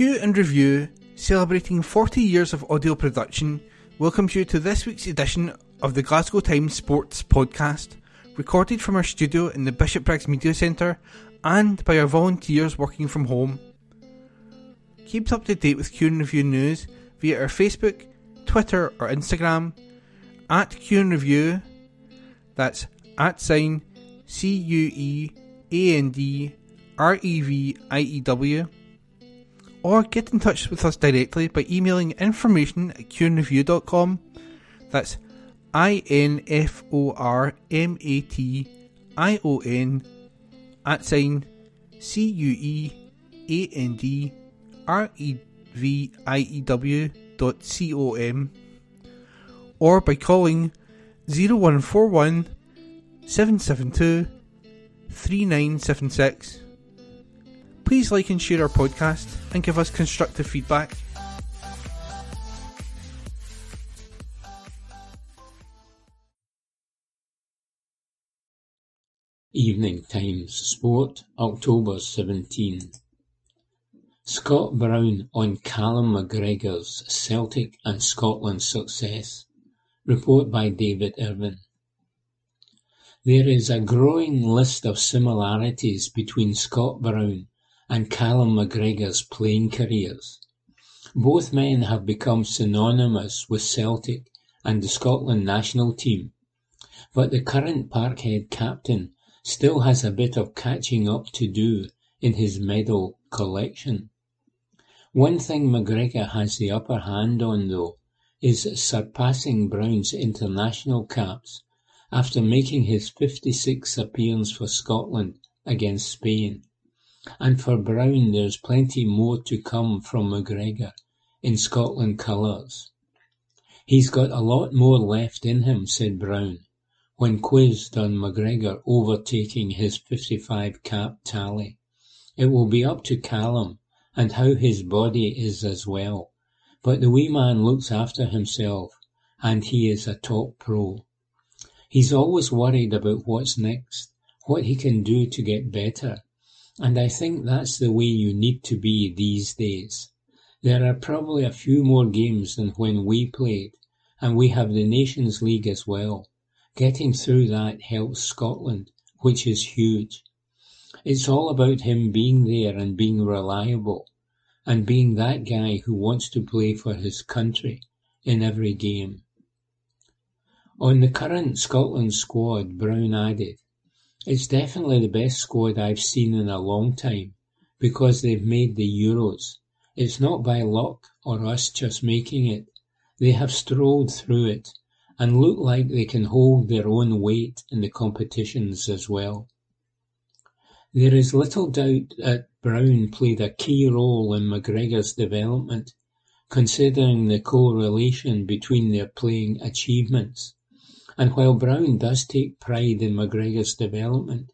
Cue and Review, celebrating 40 years of audio production, welcomes you to this week's edition of the Glasgow Times Sports Podcast, recorded from our studio in the Bishopbriggs Media Centre and by our volunteers working from home. Keep up to date with Cue and Review news via our Facebook, Twitter, or Instagram at Cue and Review. That's at sign C U E A N D R E V I E W. Or get in touch with us directly by emailing information at cueandreview.com. That's I N F O R M A T I O N at sign C U E A N D R E V I E W dot C O M or by calling 0141 772 3976. Please like and share our podcast and give us constructive feedback. Evening Times Sport, October 17. Scott Brown on Callum McGregor's Celtic and Scotland success. Report by David Irvin. There is a growing list of similarities between Scott Brown and Callum McGregor's playing careers. Both men have become synonymous with Celtic and the Scotland national team, but the current Parkhead captain still has a bit of catching up to do in his medal collection. One thing McGregor has the upper hand on though is surpassing Brown's international caps after making his 56th appearance for Scotland against Spain. And for Brown there's plenty more to come from McGregor in Scotland colours. He's got a lot more left in him, said Brown when quizzed on McGregor overtaking his 55 cap tally. It will be up to Callum and how his body is as well, but the wee man looks after himself and he is a top pro. He's always worried about what's next, what he can do to get better, and I think that's the way you need to be these days. There are probably a few more games than when we played, and we have the Nations League as well. Getting through that helps Scotland, which is huge. It's all about him being there and being reliable, and being that guy who wants to play for his country in every game. On the current Scotland squad, Brown added, It's definitely the best squad I've seen in a long time, because they've made the Euros. It's not by luck or us just making it. They have strolled through it and look like they can hold their own weight in the competitions as well. There is little doubt that Brown played a key role in McGregor's development, considering the correlation between their playing achievements. And while Brown does take pride in McGregor's development,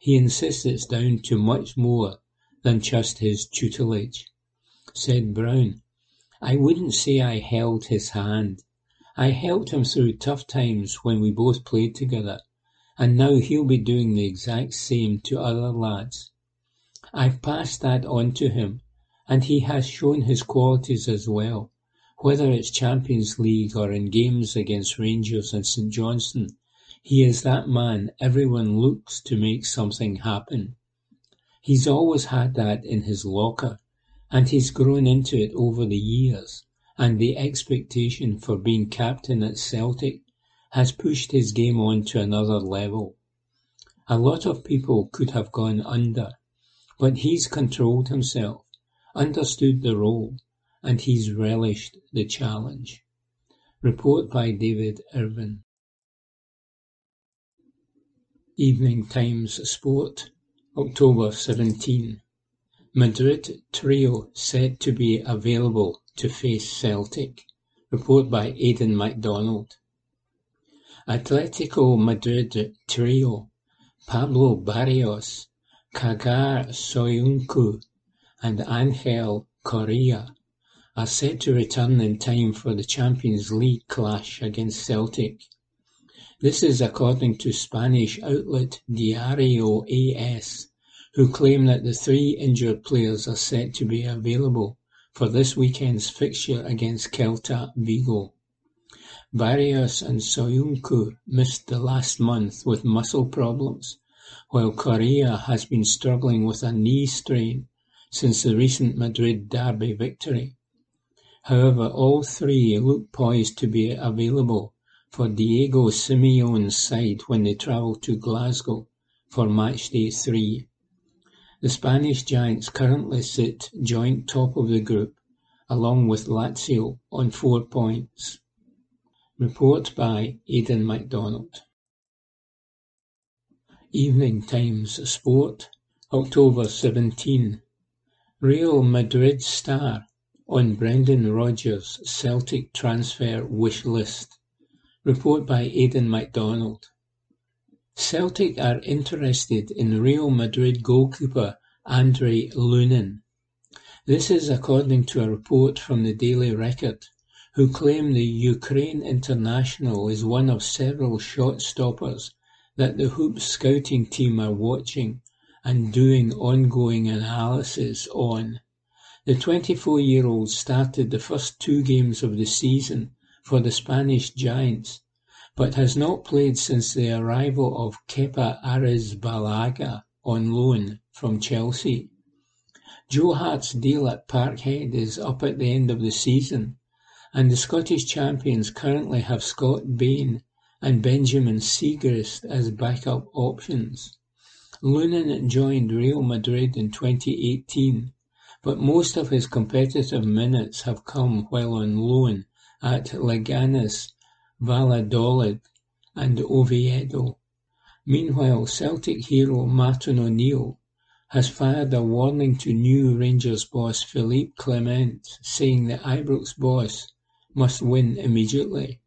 he insists it's down to much more than just his tutelage. Said Brown, I wouldn't say I held his hand, I helped him through tough times when we both played together, and now he'll be doing the exact same to other lads. I've passed that on to him, and he has shown his qualities as well, whether it's Champions League or in games against Rangers and St Johnstone. He is that man everyone looks to make something happen. He's always had that in his locker, and he's grown into it over the years and the expectation for being captain at Celtic has pushed his game on to another level. A lot of people could have gone under, but he's controlled himself, understood the role, and he's relished the challenge. Report by David Irvine. Evening Times Sport, October 17. Madrid trio said to be available to face Celtic. Report by Aidan MacDonald. Atletico Madrid trio Pablo Barrios, Caglar Soyuncu and Angel Correa are set to return in time for the Champions League clash against Celtic. This is according to Spanish outlet Diario AS, who claim that the three injured players are set to be available for this weekend's fixture against Celta Vigo. Barrios and Soyuncu missed the last month with muscle problems, while Correa has been struggling with a knee strain since the recent Madrid derby victory. However, all three look poised to be available for Diego Simeone's side when they travel to Glasgow for matchday three. The Spanish giants currently sit joint top of the group, along with Lazio on four points. Report by Aidan MacDonald. Evening Times Sport, October 17. Real Madrid star on Brendan Rodgers' Celtic transfer wish list. Report by Aidan MacDonald. Celtic are interested in Real Madrid goalkeeper Andre Lunin. This is according to a report from the Daily Record, who claim the Ukraine international is one of several shot stoppers that the Hoops scouting team are watching and doing ongoing analysis on. The 24-year-old started the first two games of the season for the Spanish Giants but has not played since the arrival of Kepa Arrizabalaga on loan from Chelsea. Joe Hart's deal at Parkhead is up at the end of the season, and the Scottish champions currently have Scott Bain and Benjamin Siegrist as backup options. Lunin joined Real Madrid in 2018, but most of his competitive minutes have come while on loan at Leganés Valladolid and Oviedo. Meanwhile, Celtic hero Martin O'Neill has fired a warning to new Rangers boss Philippe Clement, saying the Ibrox boss must win immediately.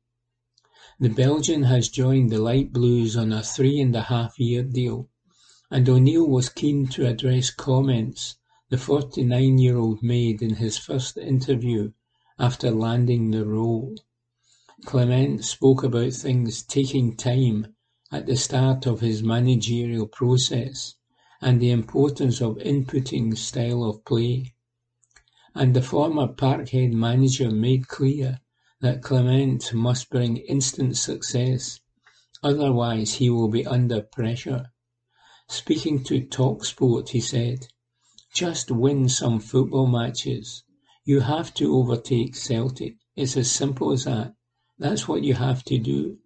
The Belgian has joined the Light Blues on a three-and-a-half-year deal, and O'Neill was keen to address comments the 49-year-old made in his first interview after landing the role. Clement spoke about things taking time at the start of his managerial process and the importance of inputting style of play. And the former Parkhead manager made clear that Clement must bring instant success, otherwise he will be under pressure. Speaking to Talksport, he said, Just win some football matches. You have to overtake Celtic. It's as simple as that. That's what you have to do.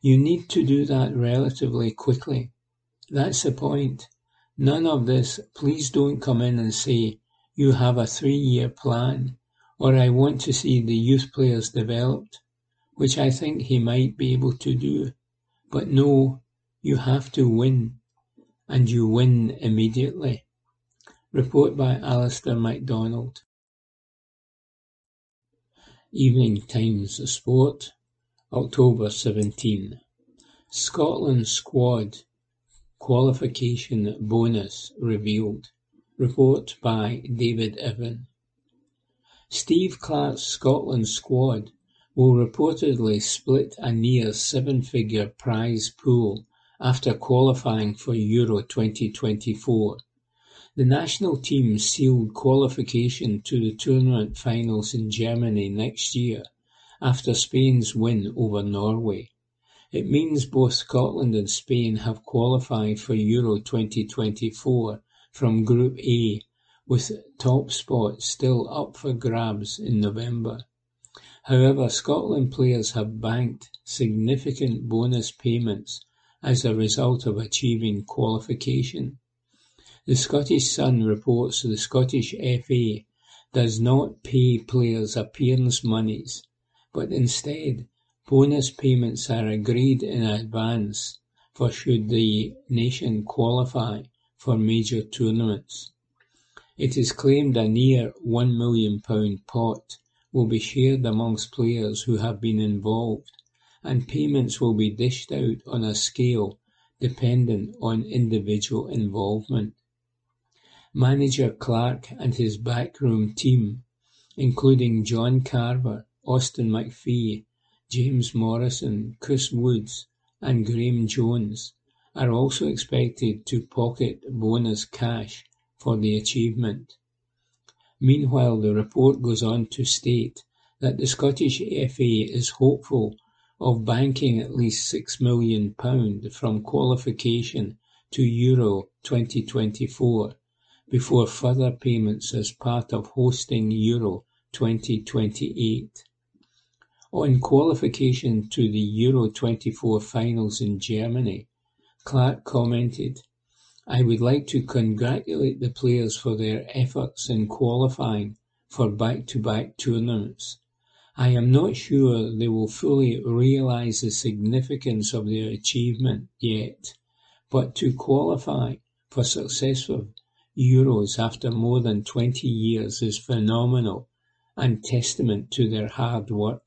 You need to do that relatively quickly. That's the point. None of this, please don't come in and say, you have a three-year plan, or I want to see the youth players developed, which I think he might be able to do. But no, you have to win, and you win immediately. Report by Alistair MacDonald. Evening Times Sport, October 17. Scotland squad qualification bonus revealed. Report by David Evan. Steve Clarke's Scotland squad will reportedly split a near seven-figure prize pool after qualifying for Euro 2024. The national team sealed qualification to the tournament finals in Germany next year after Spain's win over Norway. It means both Scotland and Spain have qualified for Euro 2024 from Group A, with top spots still up for grabs in November. However, Scotland players have banked significant bonus payments as a result of achieving qualification. The Scottish Sun reports the Scottish FA does not pay players appearance monies, but instead bonus payments are agreed in advance for should the nation qualify for major tournaments. It is claimed a near £1 million pot will be shared amongst players who have been involved, and payments will be dished out on a scale dependent on individual involvement. Manager Clarke and his backroom team, including John Carver, Austin McPhee, James Morrison, Chris Woods and Graeme Jones, are also expected to pocket bonus cash for the achievement. Meanwhile, the report goes on to state that the Scottish FA is hopeful of banking at least £6 million from qualification to Euro 2024 before further payments as part of hosting Euro 2028. On qualification to the Euro 24 finals in Germany, Clarke commented, I would like to congratulate the players for their efforts in qualifying for back-to-back tournaments. I am not sure they will fully realise the significance of their achievement yet, but to qualify for successful Euros after more than twenty years is phenomenal and testament to their hard work.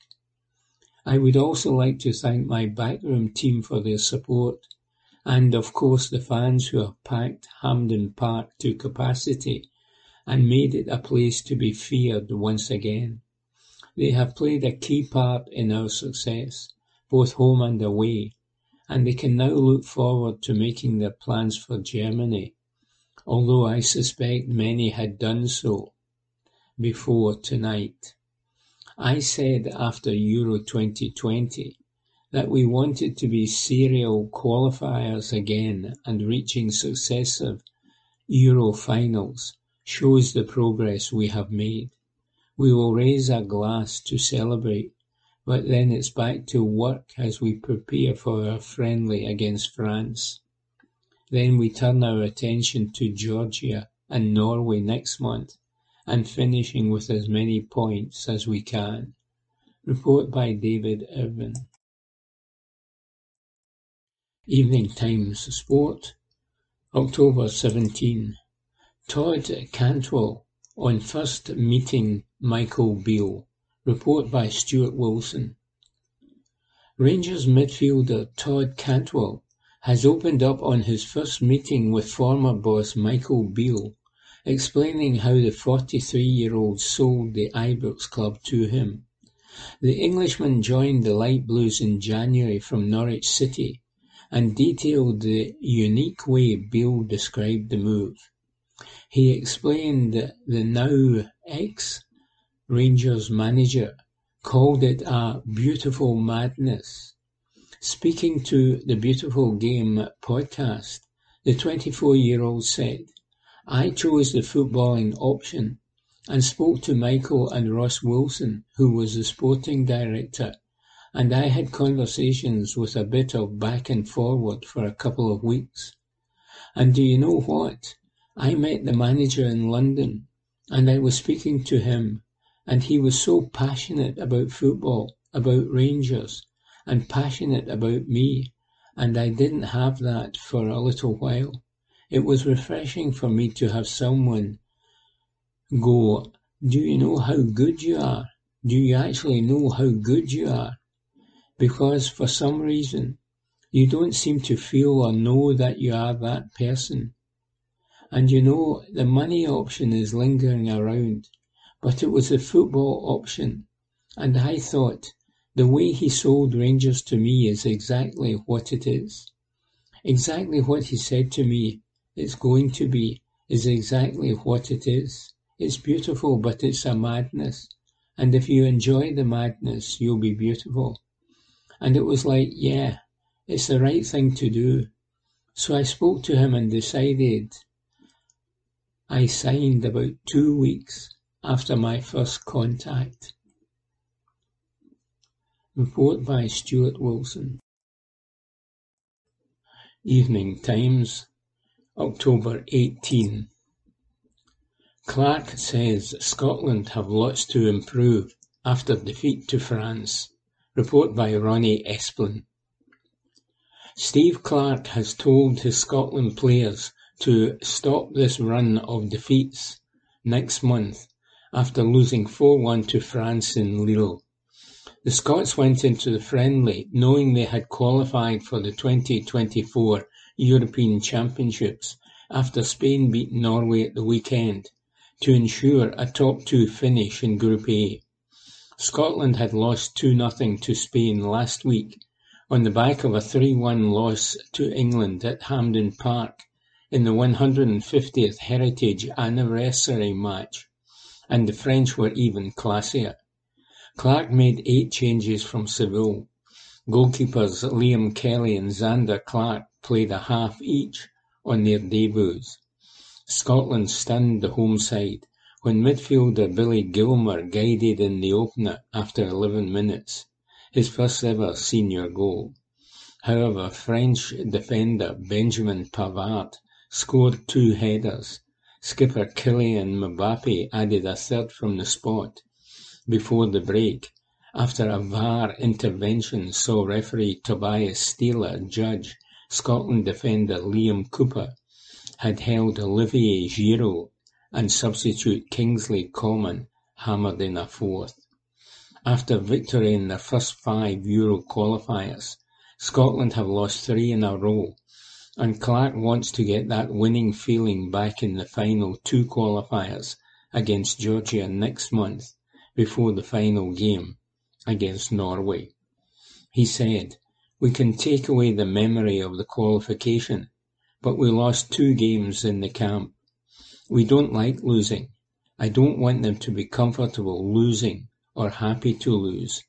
I would also like to thank my backroom team for their support and of course the fans who have packed Hampden Park to capacity and made it a place to be feared once again. They have played a key part in our success, both home and away, and they can now look forward to making their plans for Germany, although I suspect many had done so before tonight. I said after Euro 2020 that we wanted to be serial qualifiers again and reaching successive Euro finals shows the progress we have made. We will raise a glass to celebrate, but then it's back to work as we prepare for our friendly against France. Then we turn our attention to Georgia and Norway next month and finishing with as many points as we can. Report by David Irvin. Evening Times Sport, October 17. Todd Cantwell on first meeting Michael Beale. Report by Stuart Wilson. Rangers midfielder Todd Cantwell has opened up on his first meeting with former boss Michael Beale, explaining how the 43-year-old sold the Ibrox club to him. The Englishman joined the Light Blues in January from Norwich City and detailed the unique way Beale described the move. He explained that the now ex-Rangers manager called it a "beautiful madness". Speaking to the Beautiful Game podcast, the 24-year-old said, I chose the footballing option and spoke to Michael and Ross Wilson, who was the sporting director and I had conversations with a bit of back and forward for a couple of weeks. And do you know what? I met the manager in London, and I was speaking to him, and he was so passionate about football, about Rangers, and passionate about me, and I didn't have that for a little while. It was refreshing for me to have someone go, Do you know how good you are? Do you actually know how good you are? because for some reason you don't seem to feel or know that you are that person. And you know, the money option is lingering around, but it was the football option. And I thought, the way he sold Rangers to me is exactly what it is. Exactly what he said to me it's going to be is exactly what it is. It's beautiful, but it's a madness. And if you enjoy the madness, you'll be beautiful. And it was like, yeah, it's the right thing to do. So I spoke to him and decided I signed about two weeks after my first contact. Report by Stuart Wilson. Evening Times, October 18. Clarke says Scotland have lots to improve after defeat to France. Report by Ronnie Esplin. Steve Clarke has told his Scotland players to stop this run of defeats next month after losing 4-1 to France in Lille. The Scots went into the friendly knowing they had qualified for the 2024 European Championships after Spain beat Norway at the weekend to ensure a top two finish in Group A. Scotland had lost two-nothing to Spain last week on the back of a three-one loss to England at Hampden Park in the one hundred and fiftieth Heritage Anniversary match. and the French were even classier. Clarke made eight changes from Seville. Goalkeepers Liam Kelly and Zander Clark played a half each on their debuts. Scotland stunned the home side when midfielder Billy Gilmour guided in the opener after eleven minutes, his first ever senior goal. However, French defender Benjamin Pavard scored two headers. Skipper Kylian Mbappe added a third from the spot before the break after a VAR intervention saw referee Tobias Stieler judge Scotland defender Liam Cooper had held Olivier Giroud and substitute Kingsley Coman hammered in a fourth. After victory in their first five Euro qualifiers, Scotland have lost three in a row, and Clarke wants to get that winning feeling back in the final two qualifiers against Georgia next month before the final game against Norway. He said, we can take away the memory of the qualification, but we lost two games in the camp. We don't like losing. I don't want them to be comfortable losing or happy to lose.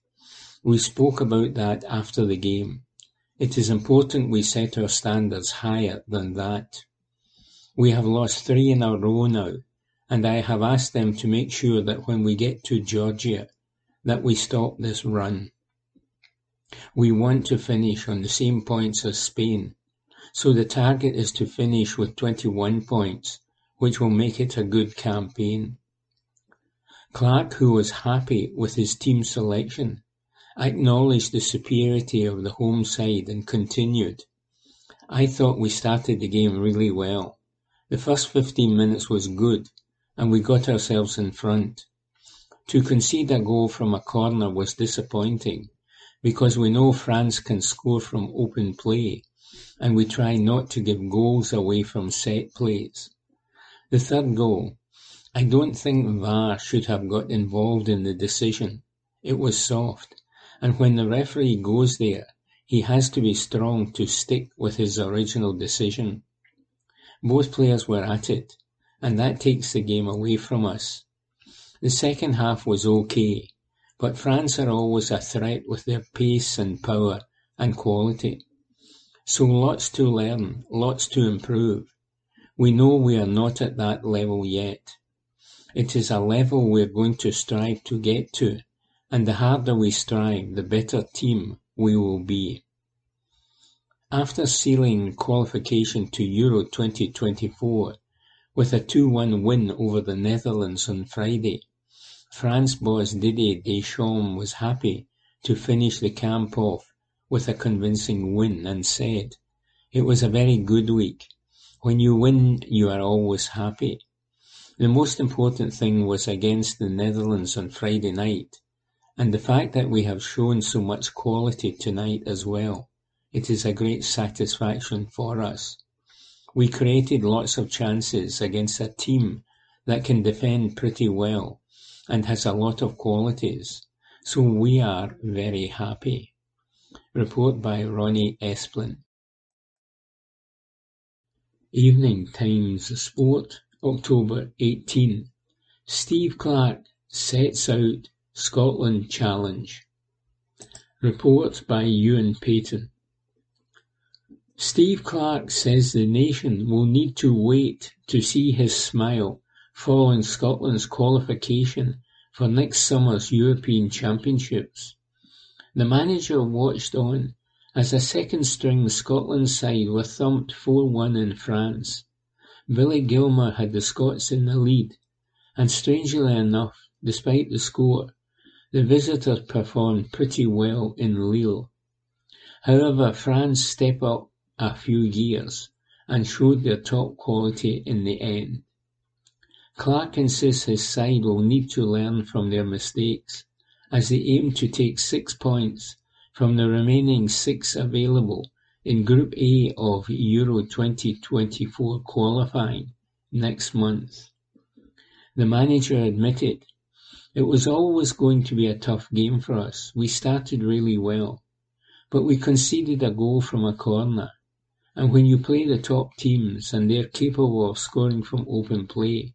We spoke about that after the game. It is important we set our standards higher than that. We have lost three in a row now, and I have asked them to make sure that when we get to Georgia, that we stop this run. We want to finish on the same points as Spain, so the target is to finish with 21 points, which will make it a good campaign. Clarke, who was happy with his team selection, acknowledged the superiority of the home side and continued, I thought we started the game really well. The first 15 minutes was good, and we got ourselves in front. To concede a goal from a corner was disappointing, because we know France can score from open play, and we try not to give goals away from set plays. The third goal. I don't think VAR should have got involved in the decision. It was soft, and when the referee goes there, he has to be strong to stick with his original decision. Both players were at it, and that takes the game away from us. The second half was okay, but France are always a threat with their pace and power and quality. So lots to learn, lots to improve. We know we are not at that level yet. It is a level we are going to strive to get to, and the harder we strive, the better team we will be. After sealing qualification to Euro 2024 with a 2-1 win over the Netherlands on Friday, France boss Didier Deschamps was happy to finish the camp off with a convincing win and said, It was a very good week. When you win, you are always happy. The most important thing was against the Netherlands on Friday night, and the fact that we have shown so much quality tonight as well. It is a great satisfaction for us. We created lots of chances against a team that can defend pretty well and has a lot of qualities, so we are very happy. Report by Ronnie Esplin. Evening Times Sport, October 18. Steve Clarke sets out Scotland Challenge. Report by Ewan Payton. Steve Clarke says the nation will need to wait to see his smile following Scotland's qualification for next summer's European Championships. The manager watched on as a second-string Scotland side were thumped 4-1 in France. Billy Gilmour had the Scots in the lead, and strangely enough, despite the score, the visitors performed pretty well in Lille. However, France stepped up a few years and showed their top quality in the end. Clarke insists his side will need to learn from their mistakes as they aim to take six points from the remaining six available in Group A of Euro 2024 qualifying next month. The manager admitted, It was always going to be a tough game for us. We started really well, but we conceded a goal from a corner. And when you play the top teams and they're capable of scoring from open play,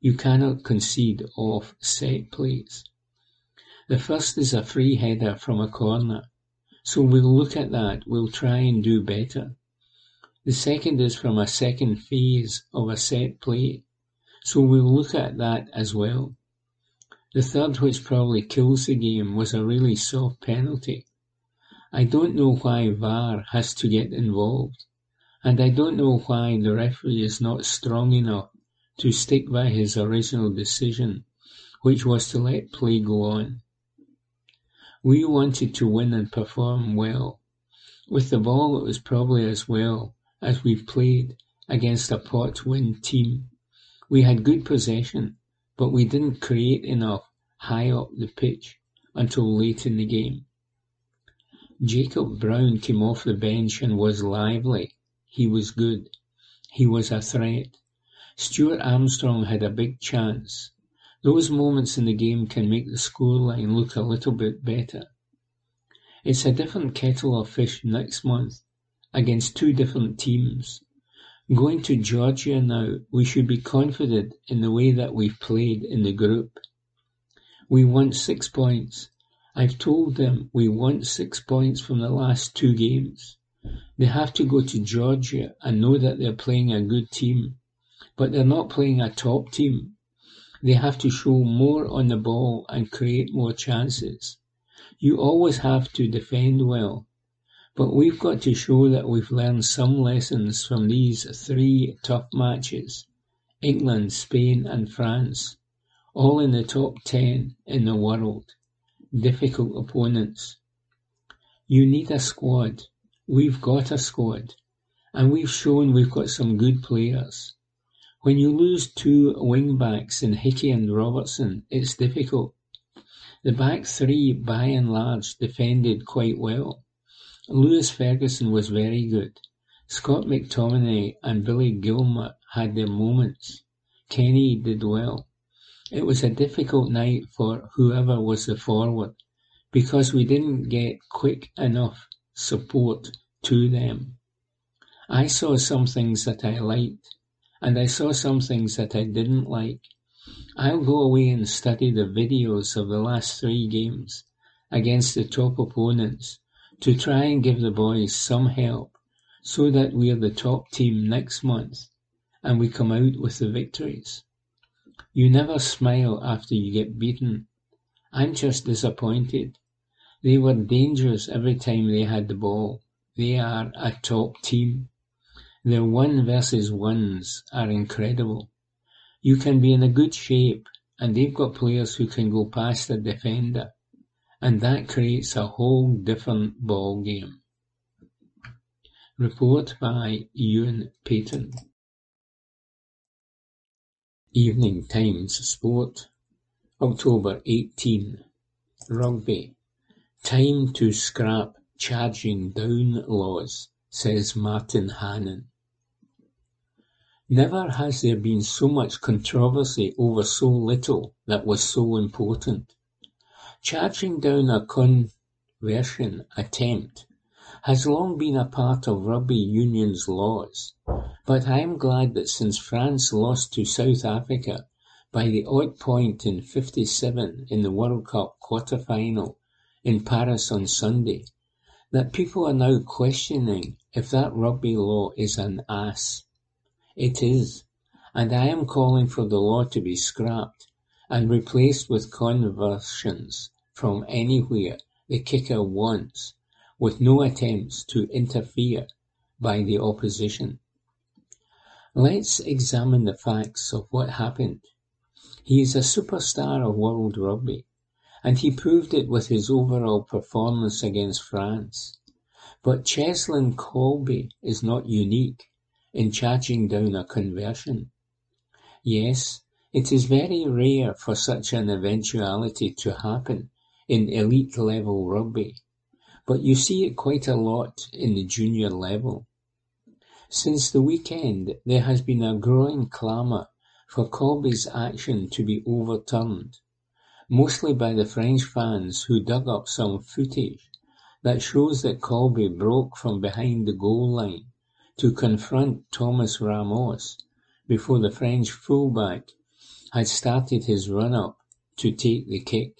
You cannot concede off set plays. The first is a free header from a corner, so we'll look at that, we'll try and do better. The second is from a second phase of a set play, so we'll look at that as well. The third, which probably kills the game, was a really soft penalty. I don't know why VAR has to get involved, and I don't know why the referee is not strong enough to stick by his original decision, which was to let play go on. We wanted to win and perform well. With the ball, it was probably as well as we've played against a pot-win team. We had good possession, but we didn't create enough high up the pitch until late in the game. Jacob Brown came off the bench and was lively. He was good. He was a threat. Stuart Armstrong had a big chance. Those moments in the game can make the scoreline look a little bit better. It's a different kettle of fish next month against two different teams. Going to Georgia now, we should be confident in the way that we've played in the group. We want six points. I've told them we want six points from the last two games. They have to go to Georgia and know that they're playing a good team, but they're not playing a top team. They have to show more on the ball and create more chances. You always have to defend well, but we've got to show that we've learned some lessons from these three tough matches England, Spain, and France, all in the top 10 in the world. Difficult opponents. You need a squad. We've got a squad, and we've shown we've got some good players. When you lose two wing backs in Hickey and Robertson, it's difficult. The back three, by and large, defended quite well. Lewis Ferguson was very good. Scott McTominay and Billy Gilmour had their moments. Kenny did well. It was a difficult night for whoever was the forward because we didn't get quick enough support to them. I saw some things that I liked and I saw some things that I didn't like. I'll go away and study the videos of the last three games against the top opponents to try and give the boys some help so that we're the top team next month and we come out with the victories. You never smile after you get beaten. I'm just disappointed. They were dangerous every time they had the ball. They are a top team. Their one versus ones are incredible. You can be in a good shape and they've got players who can go past the defender and that creates a whole different ball game. Report by Ewan Payton. Evening Times Sport, October 18. Rugby. Time to scrap charging down laws, says Martin Hannan. Never has there been so much controversy over so little that was so important. Charging down a conversion attempt has long been a part of rugby union's laws, but I am glad that since France lost to South Africa by the odd point in 57 in the World Cup quarter-final in Paris on Sunday, that people are now questioning if that rugby law is an ass. It is, and I am calling for the law to be scrapped and replaced with conversions from anywhere the kicker wants, with no attempts to interfere by the opposition. Let's examine the facts of what happened. He is a superstar of world rugby, and he proved it with his overall performance against France. But Cheslin Kolbe is not unique in charging down a conversion. Yes, it is very rare for such an eventuality to happen in elite level rugby, but you see it quite a lot in the junior level. Since the weekend, there has been a growing clamour for Kolbe's action to be overturned, mostly by the French fans who dug up some footage that shows that Kolbe broke from behind the goal line to confront Thomas Ramos before the French fullback had started his run-up to take the kick.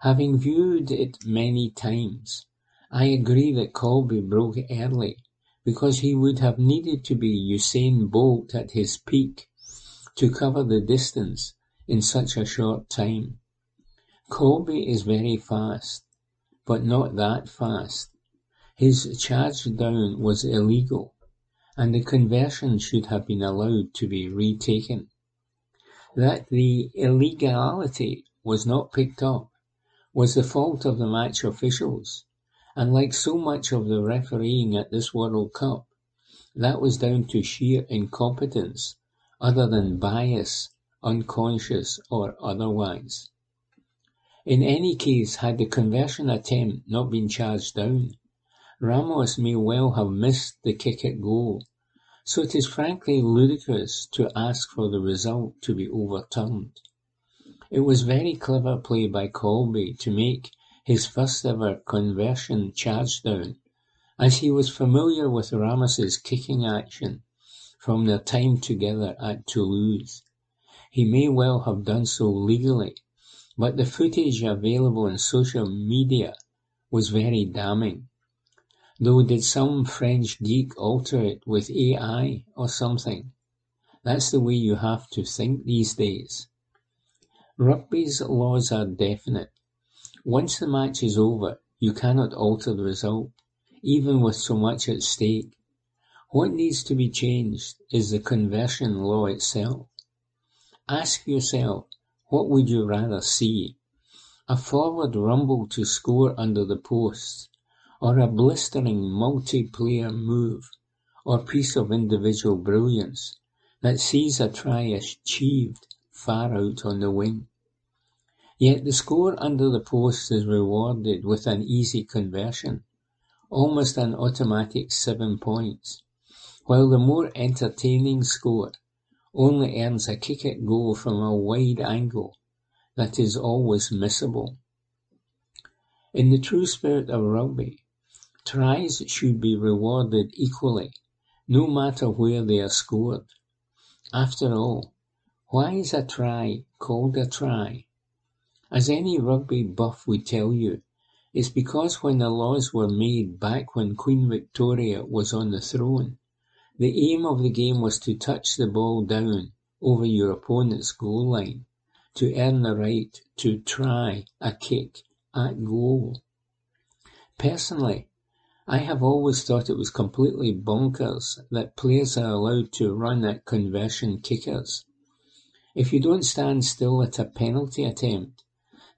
Having viewed it many times, I agree that Kolbe broke early because he would have needed to be Usain Bolt at his peak to cover the distance in such a short time. Kolbe is very fast, but not that fast. His charge down was illegal, and the conversion should have been allowed to be retaken. That the illegality was not picked up was the fault of the match officials, and like so much of the refereeing at this World Cup, that was down to sheer incompetence other than bias, unconscious or otherwise. In any case, had the conversion attempt not been charged down, Ramos may well have missed the kick at goal, so it is frankly ludicrous to ask for the result to be overturned. It was very clever play by Kolbe to make his first ever conversion charge down, as he was familiar with Ramos's kicking action from their time together at Toulouse. He may well have done so legally, but the footage available on social media was very damning. Though did some French geek alter it with AI or something? That's the way you have to think these days. Rugby's laws are definite. Once the match is over, you cannot alter the result, even with so much at stake. What needs to be changed is the conversion law itself. Ask yourself, what would you rather see? A forward rumble to score under the posts, or a blistering multiplayer move or piece of individual brilliance that sees a try achieved far out on the wing. Yet the score under the post is rewarded with an easy conversion, almost an automatic seven points, while the more entertaining score only earns a kick at goal from a wide angle that is always missable. In the true spirit of rugby, tries should be rewarded equally, no matter where they are scored. After all, why is a try called a try? As any rugby buff would tell you, it's because when the laws were made back when Queen Victoria was on the throne, the aim of the game was to touch the ball down over your opponent's goal line to earn the right to try a kick at goal. Personally, I have always thought it was completely bonkers that players are allowed to run at conversion kickers. If you don't stand still at a penalty attempt,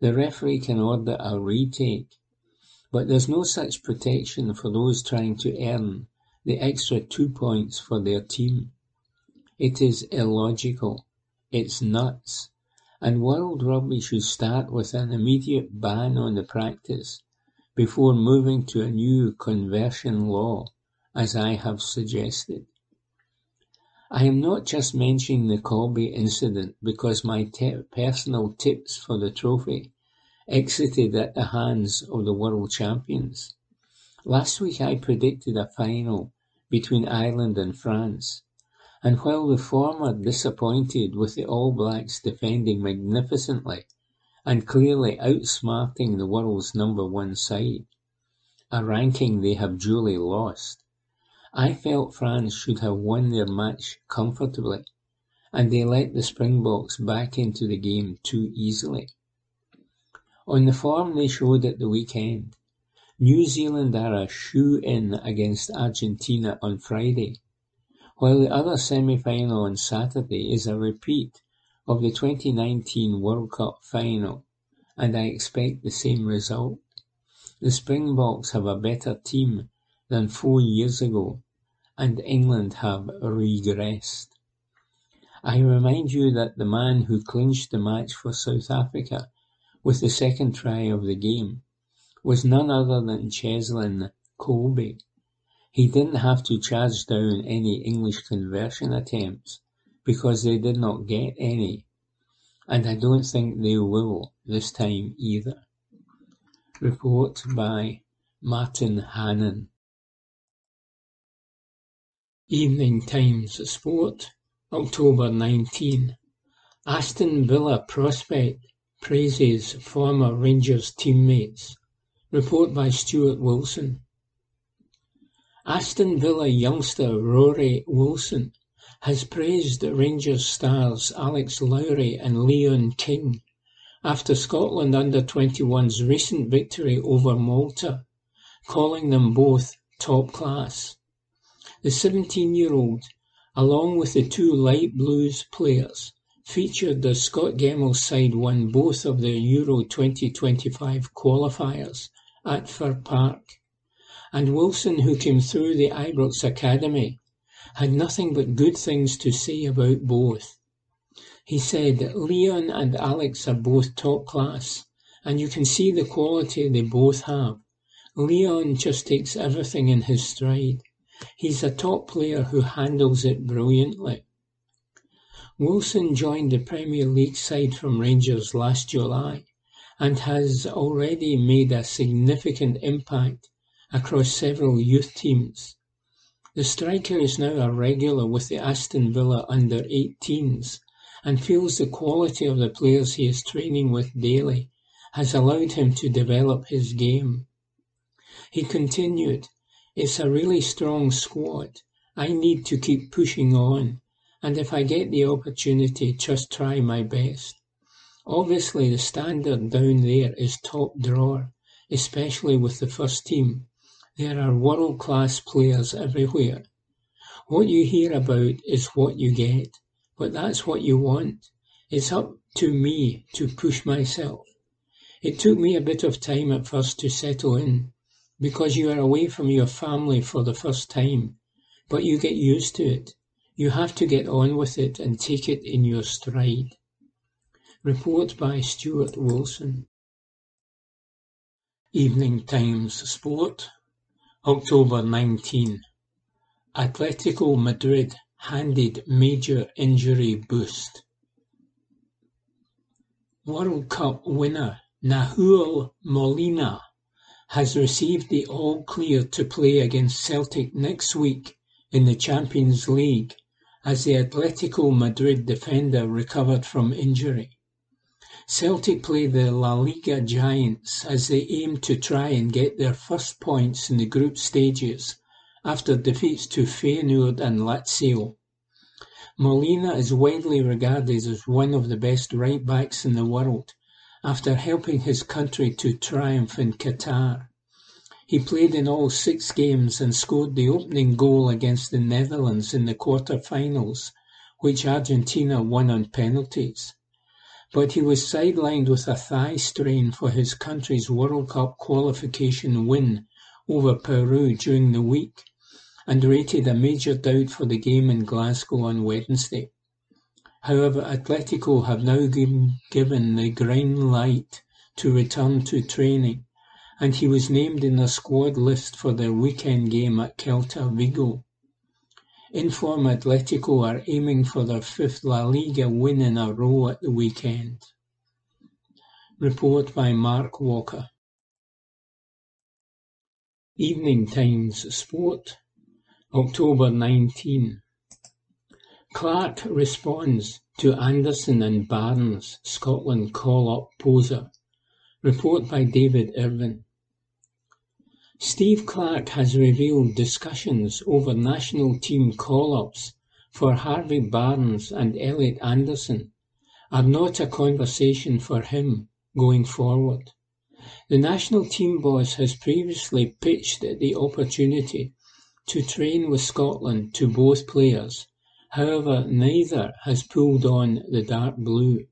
the referee can order a retake, but there's no such protection for those trying to earn the extra two points for their team. It is illogical. It's nuts. And World Rugby should start with an immediate ban on the practice before moving to a new conversion law, as I have suggested. I am not just mentioning the Kolbe incident because my te- personal tips for the trophy exited at the hands of the world champions. Last week I predicted a final between Ireland and France, and while the former disappointed with the All Blacks defending magnificently and clearly outsmarting the world's number one side, a ranking they have duly lost, I felt France should have won their match comfortably, and they let the Springboks back into the game too easily. On the form they showed at the weekend, New Zealand are a shoe-in against Argentina on Friday, while the other semi-final on Saturday is a repeat of the twenty-nineteen World Cup final, and I expect the same result. The Springboks have a better team than four years ago, and England have regressed. I remind you that the man who clinched the match for South Africa with the second try of the game was none other than Cheslin Kolbe. He didn't have to charge down any English conversion attempts because they did not get any, and I don't think they will this time either. Report by Martin Hannan. Evening Times Sport, October 19. Aston Villa prospect praises former Rangers teammates. Report by Stuart Wilson. Aston Villa youngster Rory Wilson has praised Rangers stars Alex Lowry and Leon King after Scotland under-twenty-one's recent victory over Malta, calling them both top class. The seventeen-year-old, along with the two light blues players, featured as Scott Gemmill's side won both of the Euro 2025 qualifiers at Fir Park and Wilson, who came through the Ibrox Academy, had nothing but good things to say about both. He said, Leon and Alex are both top class, and you can see the quality they both have. Leon just takes everything in his stride. He's a top player who handles it brilliantly. Wilson joined the Premier League side from Rangers last July and has already made a significant impact across several youth teams. The striker is now a regular with the Aston Villa under-18s and feels the quality of the players he is training with daily has allowed him to develop his game. He continued, It's a really strong squad. I need to keep pushing on, and if I get the opportunity, just try my best. Obviously, the standard down there is top drawer, especially with the first team, there are world-class players everywhere. What you hear about is what you get, but that's what you want. It's up to me to push myself. It took me a bit of time at first to settle in, because you are away from your family for the first time, but you get used to it. You have to get on with it and take it in your stride. Report by Stuart Wilson. Evening Times Sport October nineteen, Atletico Madrid handed major injury boost. World Cup winner Nahuel Molina has received the all-clear to play against Celtic next week in the Champions League as the Atletico Madrid defender recovered from injury. Celtic play the La Liga giants as they aim to try and get their first points in the group stages after defeats to Feyenoord and Lazio. Molina is widely regarded as one of the best right-backs in the world after helping his country to triumph in Qatar. He played in all six games and scored the opening goal against the Netherlands in the quarter-finals, which Argentina won on penalties but he was sidelined with a thigh strain for his country's World Cup qualification win over Peru during the week, and rated a major doubt for the game in Glasgow on Wednesday. However, Atletico have now given the green light to return to training, and he was named in the squad list for their weekend game at Celta Vigo. Inform Atletico are aiming for their fifth La Liga win in a row at the weekend. Report by Mark Walker. Evening Times Sport, October 19. Clarke responds to Anderson and Barnes Scotland call-up poser. Report by David Irvin. Steve Clarke has revealed discussions over national team call-ups for Harvey Barnes and Elliot Anderson are not a conversation for him going forward. The national team boss has previously pitched the opportunity to train with Scotland to both players, however neither has pulled on the dark blue.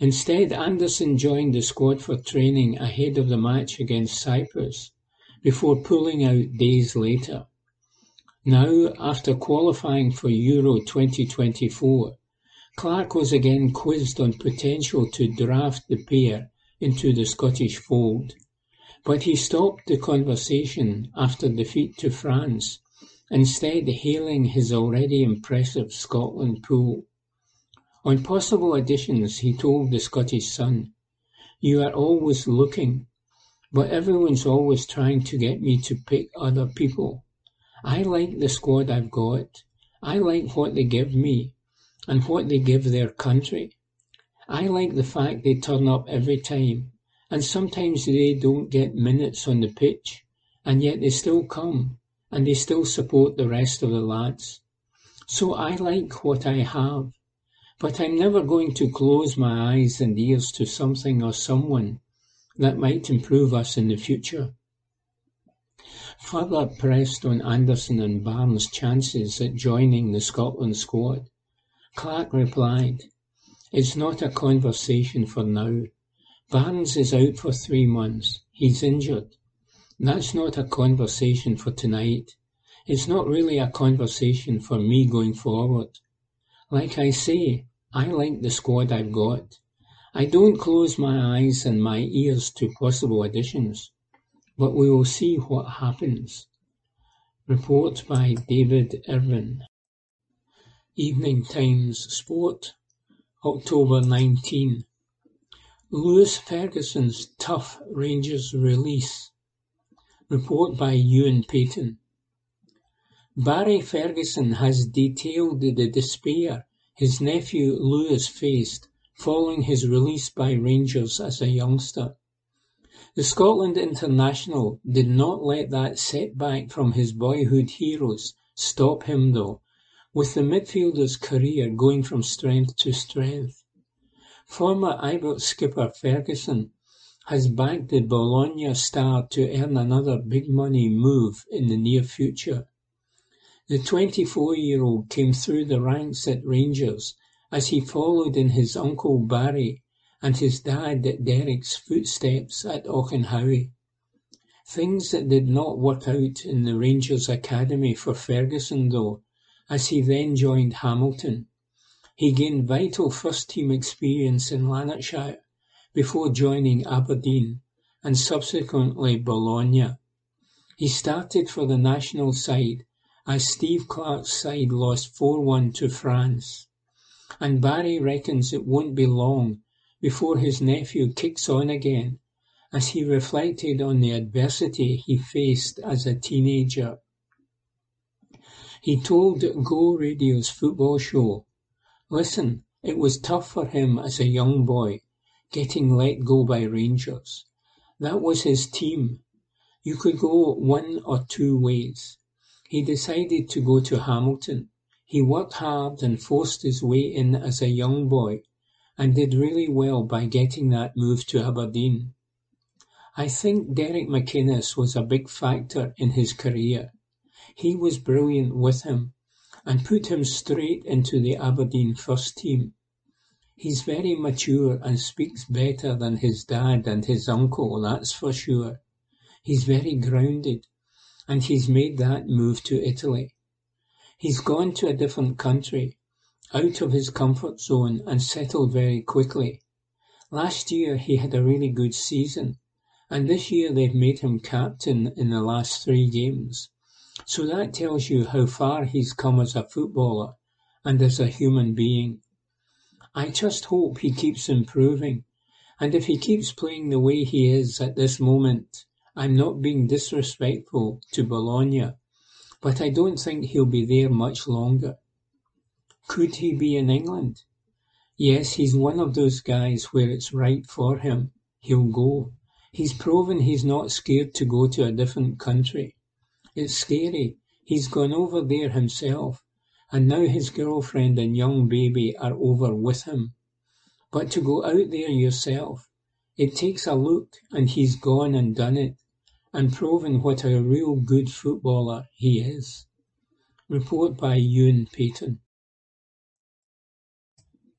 Instead Anderson joined the squad for training ahead of the match against Cyprus before pulling out days later. Now, after qualifying for Euro 2024, Clarke was again quizzed on potential to draft the pair into the Scottish fold, but he stopped the conversation after defeat to France, instead hailing his already impressive Scotland pool. On possible additions, he told the Scottish Sun, You are always looking, but everyone's always trying to get me to pick other people. I like the squad I've got. I like what they give me. and what they give their country. I like the fact they turn up every time, and sometimes they don't get minutes on the pitch, and yet they still come, and they still support the rest of the lads. So I like what I have, but I'm never going to close my eyes and ears to something or someone that might improve us in the future. Further pressed on Anderson and Barnes' chances at joining the Scotland squad, Clarke replied, It's not a conversation for now. Barnes is out for three months. He's injured. That's not a conversation for tonight. It's not really a conversation for me going forward. Like I say, I like the squad I've got. I don't close my eyes and my ears to possible additions, but we will see what happens. Report by David Irvin. Evening Times Sport, October 19. Lewis Ferguson's tough Rangers release. Report by Ewan Payton. Barry Ferguson has detailed the despair his nephew Lewis faced following his release by Rangers as a youngster. The Scotland international did not let that setback from his boyhood heroes stop him though, with the midfielder's career going from strength to strength. Former Ibrox skipper Ferguson has backed the Bologna star to earn another big money move in the near future. The 24-year-old came through the ranks at Rangers as he followed in his uncle Barry and his dad Derek's footsteps at Auchenhowie. Things that did not work out in the Rangers Academy for Ferguson though, as he then joined Hamilton. He gained vital first-team experience in Lanarkshire before joining Aberdeen and subsequently Bologna. He started for the national side as Steve Clarke's side lost 4-1 to France and Barry reckons it won't be long before his nephew kicks on again, as he reflected on the adversity he faced as a teenager. He told Go Radio's football show, Listen, it was tough for him as a young boy, getting let go by Rangers. That was his team. You could go one or two ways. He decided to go to Hamilton he worked hard and forced his way in as a young boy, and did really well by getting that move to Aberdeen. I think Derek McInnes was a big factor in his career. He was brilliant with him, and put him straight into the Aberdeen first team. He's very mature and speaks better than his dad and his uncle, that's for sure. He's very grounded, and he's made that move to Italy. He's gone to a different country, out of his comfort zone and settled very quickly. Last year he had a really good season, and this year they've made him captain in the last three games. So that tells you how far he's come as a footballer and as a human being. I just hope he keeps improving, and if he keeps playing the way he is at this moment, I'm not being disrespectful to Bologna but I don't think he'll be there much longer. Could he be in England? Yes, he's one of those guys where it's right for him. He'll go. He's proven he's not scared to go to a different country. It's scary. He's gone over there himself, and now his girlfriend and young baby are over with him. But to go out there yourself, it takes a look, and he's gone and done it and proving what a real good footballer he is. Report by Ewan Payton.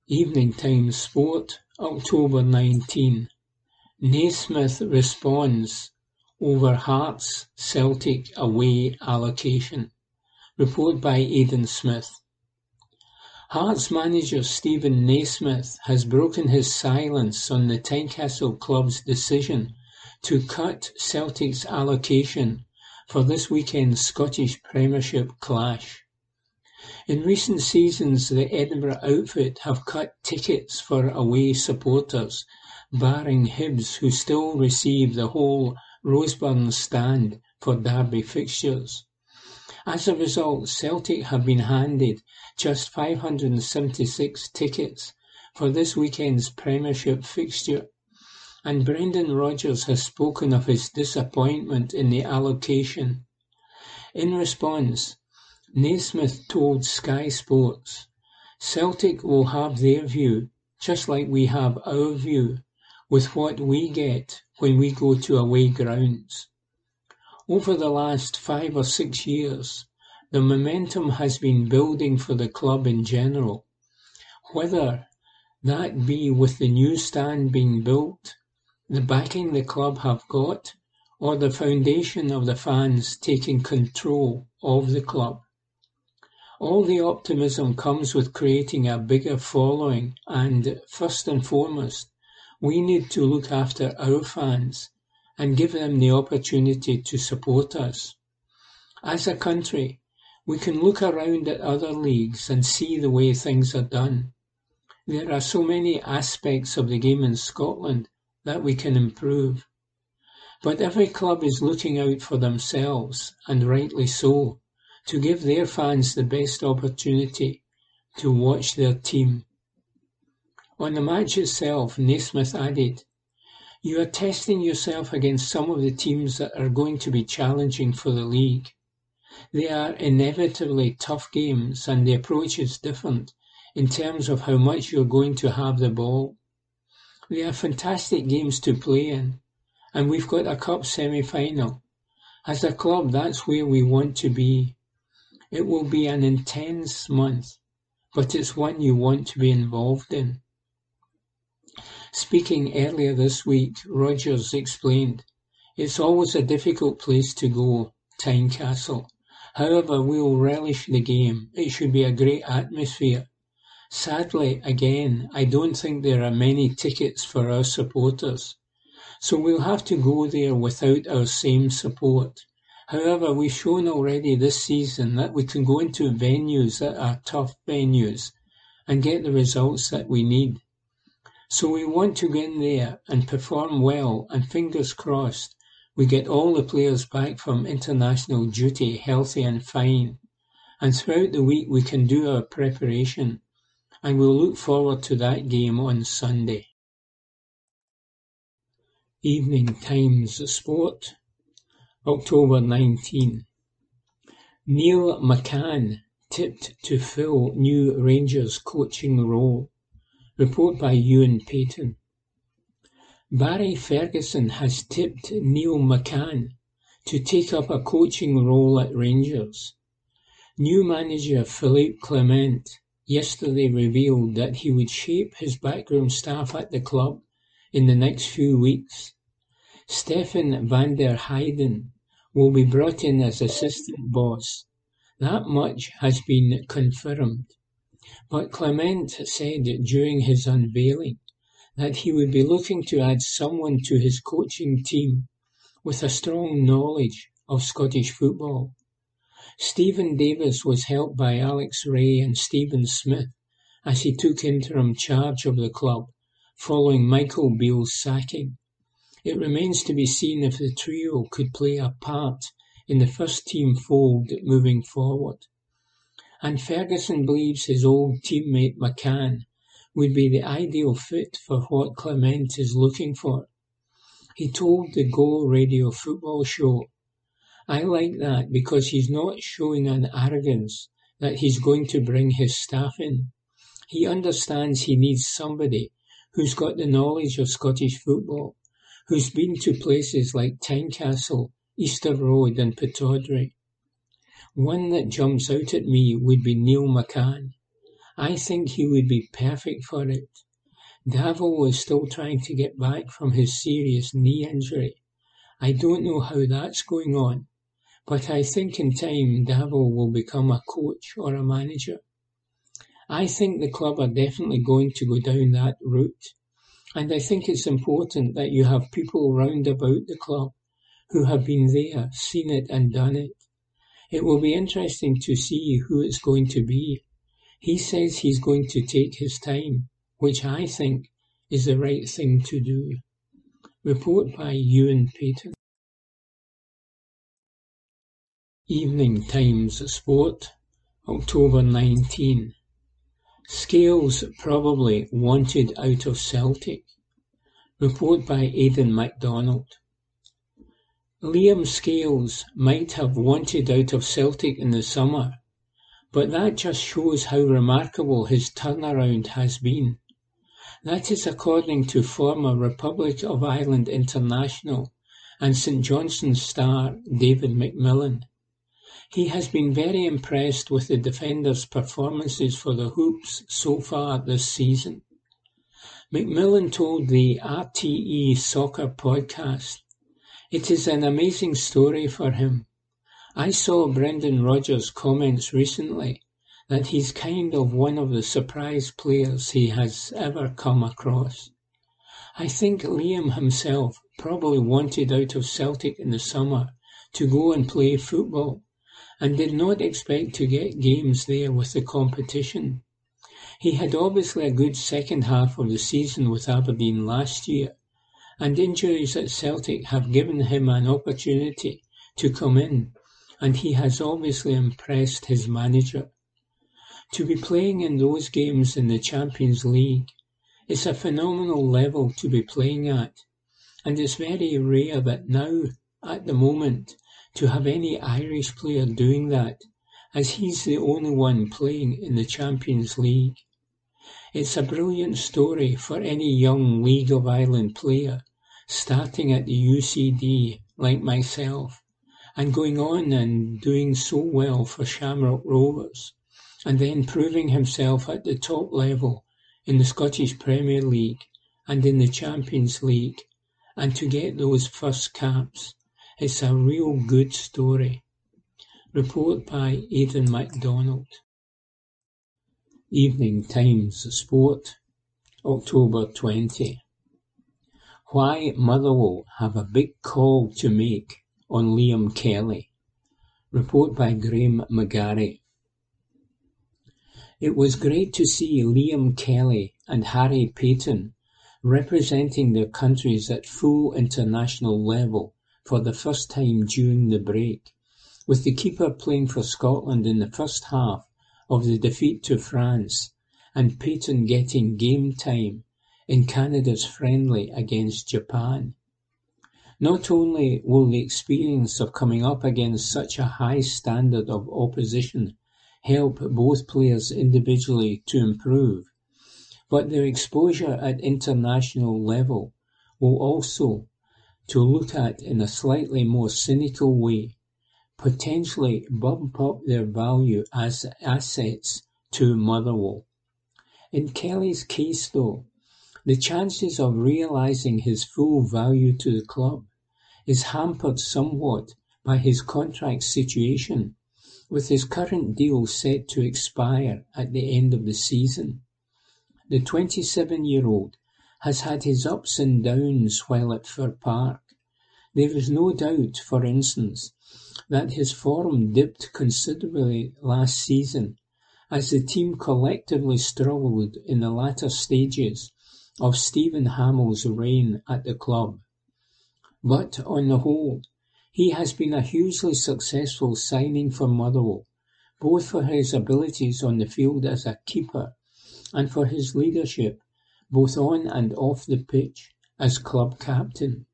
Evening Times Sport, October 19. Naismith responds over Hearts Celtic away allocation. Report by Aidan Smith. Hearts manager Steven Naismith has broken his silence on the Tynecastle club's decision to cut Celtic's allocation for this weekend's Scottish Premiership clash. In recent seasons the Edinburgh outfit have cut tickets for away supporters, barring Hibs who still receive the whole Roseburn stand for derby fixtures. As a result, Celtic have been handed just 576 tickets for this weekend's Premiership fixture, and Brendan Rodgers has spoken of his disappointment in the allocation. In response, Naismith told Sky Sports, Celtic will have their view, just like we have our view, with what we get when we go to away grounds. Over the last five or six years, the momentum has been building for the club in general. Whether that be with the new stand being built, the backing the club have got, or the foundation of the fans taking control of the club. All the optimism comes with creating a bigger following and, first and foremost, we need to look after our fans and give them the opportunity to support us. As a country, we can look around at other leagues and see the way things are done. There are so many aspects of the game in Scotland that we can improve. But every club is looking out for themselves, and rightly so, to give their fans the best opportunity to watch their team. On the match itself, Naismith added, you are testing yourself against some of the teams that are going to be challenging for the league. They are inevitably tough games and the approach is different in terms of how much you're going to have the ball. They are fantastic games to play in and we've got a cup semi-final. As a club, that's where we want to be. It will be an intense month, but it's one you want to be involved in. Speaking earlier this week, Rodgers explained, It's always a difficult place to go, Tynecastle. However, we'll relish the game. It should be a great atmosphere. Sadly, again, I don't think there are many tickets for our supporters. So we'll have to go there without our same support. However, we've shown already this season that we can go into venues that are tough venues and get the results that we need. So we want to get in there and perform well and fingers crossed we get all the players back from international duty healthy and fine. And throughout the week we can do our preparation and we'll look forward to that game on Sunday. Evening Times Sport, October 19. Neil McCann tipped to fill new Rangers coaching role. Report by Ewan Payton. Barry Ferguson has tipped Neil McCann to take up a coaching role at Rangers. New manager Philippe Clement yesterday revealed that he would shape his backroom staff at the club in the next few weeks. Stephan Van Der Heyden will be brought in as assistant boss. That much has been confirmed. But Clement said during his unveiling that he would be looking to add someone to his coaching team with a strong knowledge of Scottish football. Steven Davis was helped by Alex Rae and Steven Smith as he took interim charge of the club following Michael Beale's sacking. It remains to be seen if the trio could play a part in the first team fold moving forward and Ferguson believes his old teammate McCann would be the ideal fit for what Clement is looking for. He told the Go Radio football show, I like that because he's not showing an arrogance that he's going to bring his staff in. He understands he needs somebody who's got the knowledge of Scottish football, who's been to places like Tynecastle, Easter Road and Pittodrie, one that jumps out at me would be Neil McCann. I think he would be perfect for it. Davo is still trying to get back from his serious knee injury. I don't know how that's going on, but I think in time Davo will become a coach or a manager. I think the club are definitely going to go down that route, and I think it's important that you have people round about the club who have been there, seen it and done it. It will be interesting to see who it's going to be. He says he's going to take his time, which I think is the right thing to do. Report by Ewan Payton. Evening Times Sport, October 19. Scales probably wanted out of Celtic. Report by Aidan MacDonald. Liam Scales might have wanted out of Celtic in the summer, but that just shows how remarkable his turnaround has been. That is according to former Republic of Ireland international and St Johnstone star David McMillan. He has been very impressed with the defenders' performances for the Hoops so far this season. McMillan told the RTE Soccer podcast, It is an amazing story for him. I saw Brendan Rodgers' comments recently that he's kind of one of the surprise players he has ever come across. I think Liam himself probably wanted out of Celtic in the summer to go and play football and did not expect to get games there with the competition. He had obviously a good second half of the season with Aberdeen last year, and injuries at Celtic have given him an opportunity to come in, and he has obviously impressed his manager. To be playing in those games in the Champions League is a phenomenal level to be playing at, and it's very rare that now, at the moment, to have any Irish player doing that, as he's the only one playing in the Champions League. It's a brilliant story for any young League of Ireland player starting at the UCD like myself and going on and doing so well for Shamrock Rovers and then proving himself at the top level in the Scottish Premier League and in the Champions League and to get those first caps it's a real good story. Report by Aidan MacDonald. Evening Times Sport, October 20. Why Motherwell have a big call to make on Liam Kelly. Report by Graeme McGarry. It was great to see Liam Kelly and Harry Paton representing their countries at full international level for the first time during the break, with the keeper playing for Scotland in the first half of the defeat to France and Paton getting game time in Canada's friendly against Japan. Not only will the experience of coming up against such a high standard of opposition help both players individually to improve, but their exposure at international level will also to look at in a slightly more cynical way, potentially bump up their value as assets to Motherwell. In Kelly's case though, the chances of realising his full value to the club is hampered somewhat by his contract situation, with his current deal set to expire at the end of the season. The 27-year-old has had his ups and downs while at Fir Park. There is no doubt, for instance, that his form dipped considerably last season as the team collectively struggled in the latter stages of Steven Hammell's reign at the club. But on the whole, he has been a hugely successful signing for Motherwell, both for his abilities on the field as a keeper and for his leadership both on and off the pitch, as club captain.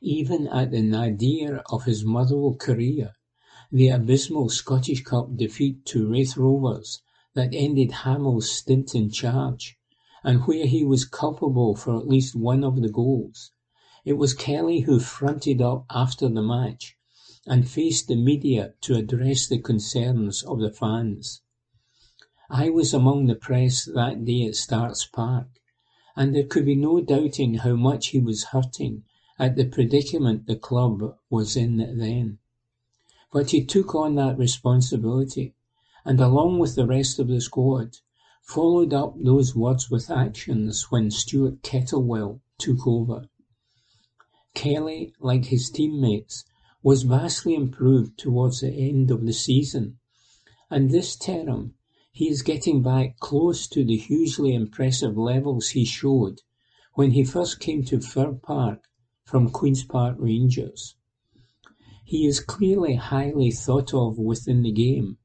Even at the nadir of his Motherwell career, the abysmal Scottish Cup defeat to Raith Rovers that ended Hammell's stint in charge, and where he was culpable for at least one of the goals, it was Kelly who fronted up after the match and faced the media to address the concerns of the fans. I was among the press that day at Stark's Park, and there could be no doubting how much he was hurting at the predicament the club was in then. But he took on that responsibility, and along with the rest of the squad, followed up those words with actions when Stuart Kettlewell took over. Kelly, like his teammates, was vastly improved towards the end of the season, and this term he is getting back close to the hugely impressive levels he showed when he first came to Fir Park from Queen's Park Rangers. He is clearly highly thought of within the game,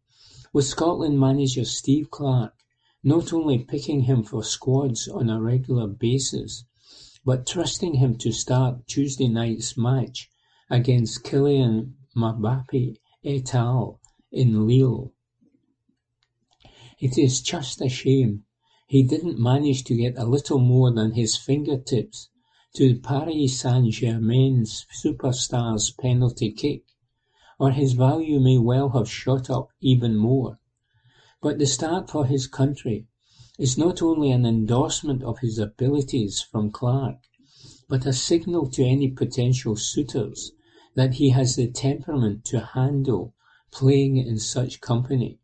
with Scotland manager Steve Clarke not only picking him for squads on a regular basis, but trusting him to start Tuesday night's match against Kylian Mbappe et al. in Lille. It is just a shame he didn't manage to get a little more than his fingertips to Paris Saint-Germain's superstar's penalty kick, or his value may well have shot up even more. But the start for his country is not only an endorsement of his abilities from Clarke, but a signal to any potential suitors that he has the temperament to handle playing in such company.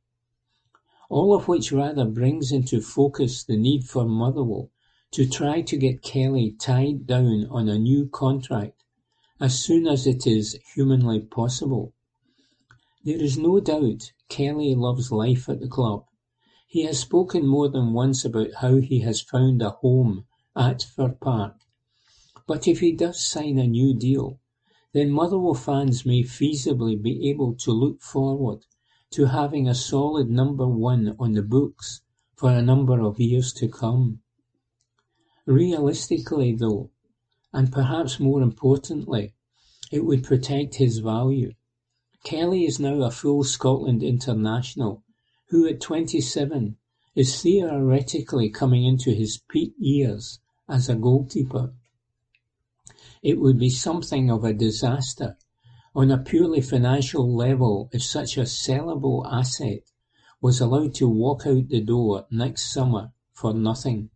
All of which rather brings into focus the need for Motherwell to try to get Kelly tied down on a new contract as soon as it is humanly possible. There is no doubt Kelly loves life at the club. He has spoken more than once about how he has found a home at Fir Park. But if he does sign a new deal, then Motherwell fans may feasibly be able to look forward to having a solid number one on the books for a number of years to come. Realistically, though, and perhaps more importantly, it would protect his value. Kelly is now a full Scotland international, who at twenty-seven is theoretically coming into his peak years as a goalkeeper. It would be something of a disaster on a purely financial level if such a sellable asset was allowed to walk out the door next summer for nothing.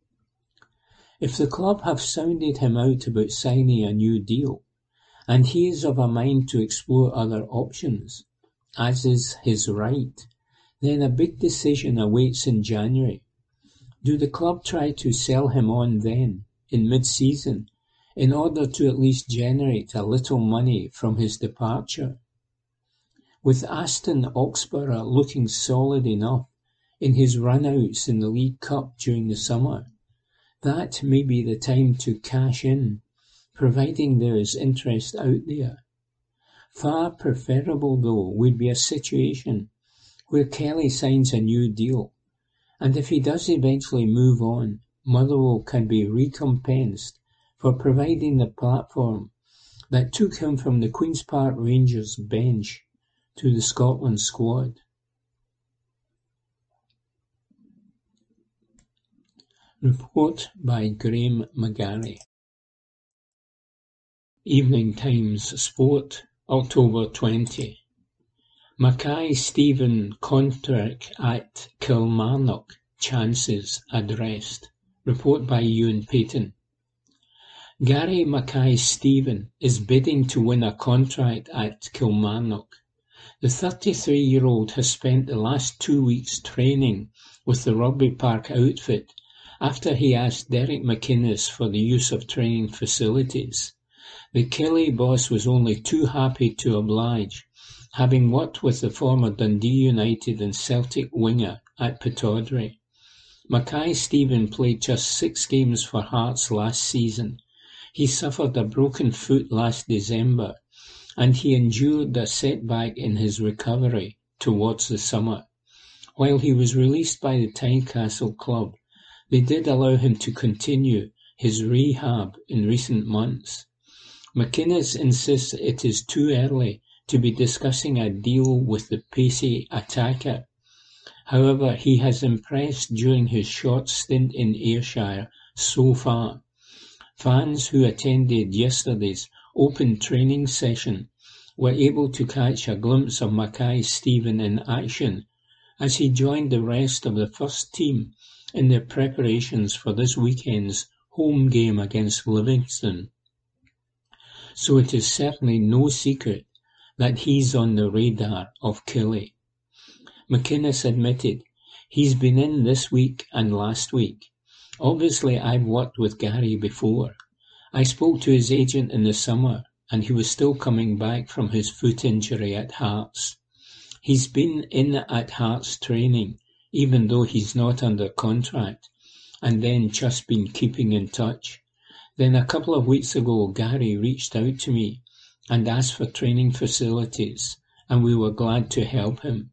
If the club have sounded him out about signing a new deal, and he is of a mind to explore other options, as is his right, then a big decision awaits in January. Do the club try to sell him on then, in mid-season, in order to at least generate a little money from his departure? With Aston Oxborough looking solid enough in his run-outs in the League Cup during the summer, that may be the time to cash in, providing there is interest out there. Far preferable, though, would be a situation where Kelly signs a new deal, and if he does eventually move on, Motherwell can be recompensed for providing the platform that took him from the Queen's Park Rangers bench to the Scotland squad. Report by Graeme McGarry. Evening Times Sport, October 20. Mackay-Steven contract at Kilmarnock chances addressed. Report by Ewan Payton. Gary Mackay-Steven is bidding to win a contract at Kilmarnock. The 33-year-old has spent the last two weeks training with the Rugby Park outfit after he asked Derek McInnes for the use of training facilities. The Killie boss was only too happy to oblige, having worked with the former Dundee United and Celtic winger at Pittodrie. Mackay-Steven played just six games for Hearts last season. He suffered a broken foot last December, and he endured a setback in his recovery towards the summer. While he was released by the Tynecastle club, they did allow him to continue his rehab in recent months. McInnes insists it is too early to be discussing a deal with the pacey attacker. However, he has impressed during his short stint in Ayrshire so far. Fans who attended yesterday's open training session were able to catch a glimpse of Mackay-Steven in action as he joined the rest of the first team in their preparations for this weekend's home game against Livingston. So it is certainly no secret that he's on the radar of Killie. McInnes admitted he's been in this week and last week. Obviously, I've worked with Gary before. I spoke to his agent in the summer and he was still coming back from his foot injury at Hearts. He's been in at Hearts training even though he's not under contract, and then just been keeping in touch. Then a couple of weeks ago Gary reached out to me and asked for training facilities, and we were glad to help him.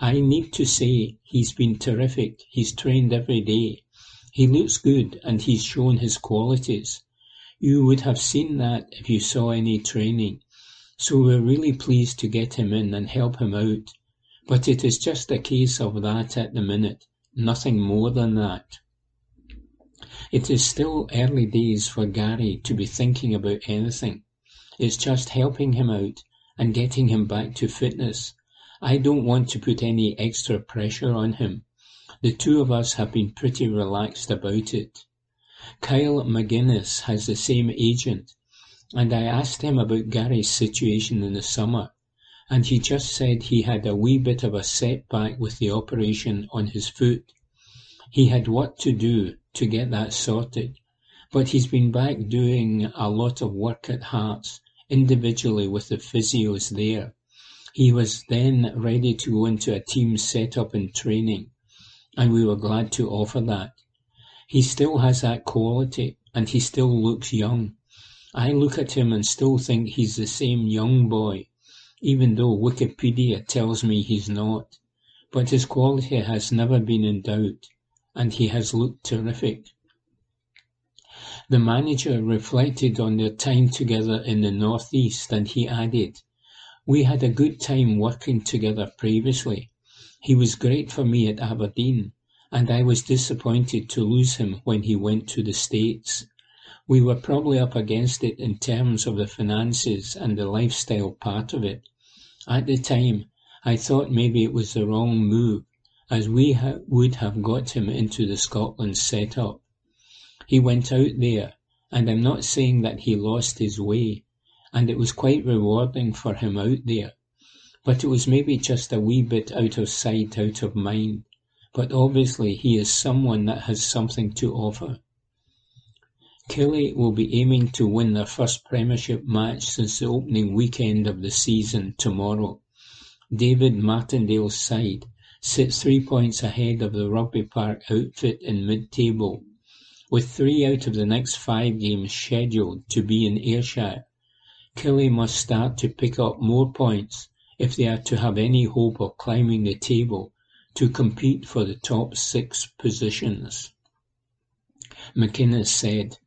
I need to say he's been terrific. He's trained every day. He looks good and he's shown his qualities. You would have seen that if you saw any training. So we're really pleased to get him in and help him out. But it is just a case of that at the minute, nothing more than that. It is still early days for Gary to be thinking about anything. It's just helping him out and getting him back to fitness. I don't want to put any extra pressure on him. The two of us have been pretty relaxed about it. Kyle Magennis has the same agent, and I asked him about Gary's situation in the summer, and he just said he had a wee bit of a setback with the operation on his foot. He had what to do to get that sorted, but he's been back doing a lot of work at Hearts individually with the physios there. He was then ready to go into a team setup and training, and we were glad to offer that. He still has that quality, and he still looks young. I look at him and still think he's the same young boy, even though Wikipedia tells me he's not. But his quality has never been in doubt, and he has looked terrific. The manager reflected on their time together in the Northeast and he added, We had a good time working together previously. He was great for me at Aberdeen, and I was disappointed to lose him when he went to the States. We were probably up against it in terms of the finances and the lifestyle part of it. At the time, I thought maybe it was the wrong move, as we ha- would have got him into the Scotland set-up. He went out there, and I'm not saying that he lost his way, and it was quite rewarding for him out there, but it was maybe just a wee bit out of sight, out of mind. But obviously he is someone that has something to offer. Killie will be aiming to win their first Premiership match since the opening weekend of the season tomorrow. David Martindale's side sits three points ahead of the Rugby Park outfit in mid-table with three out of the next five games scheduled to be in Ayrshire, Killie must start to pick up more points if they are to have any hope of climbing the table to compete for the top six positions. McInnes said,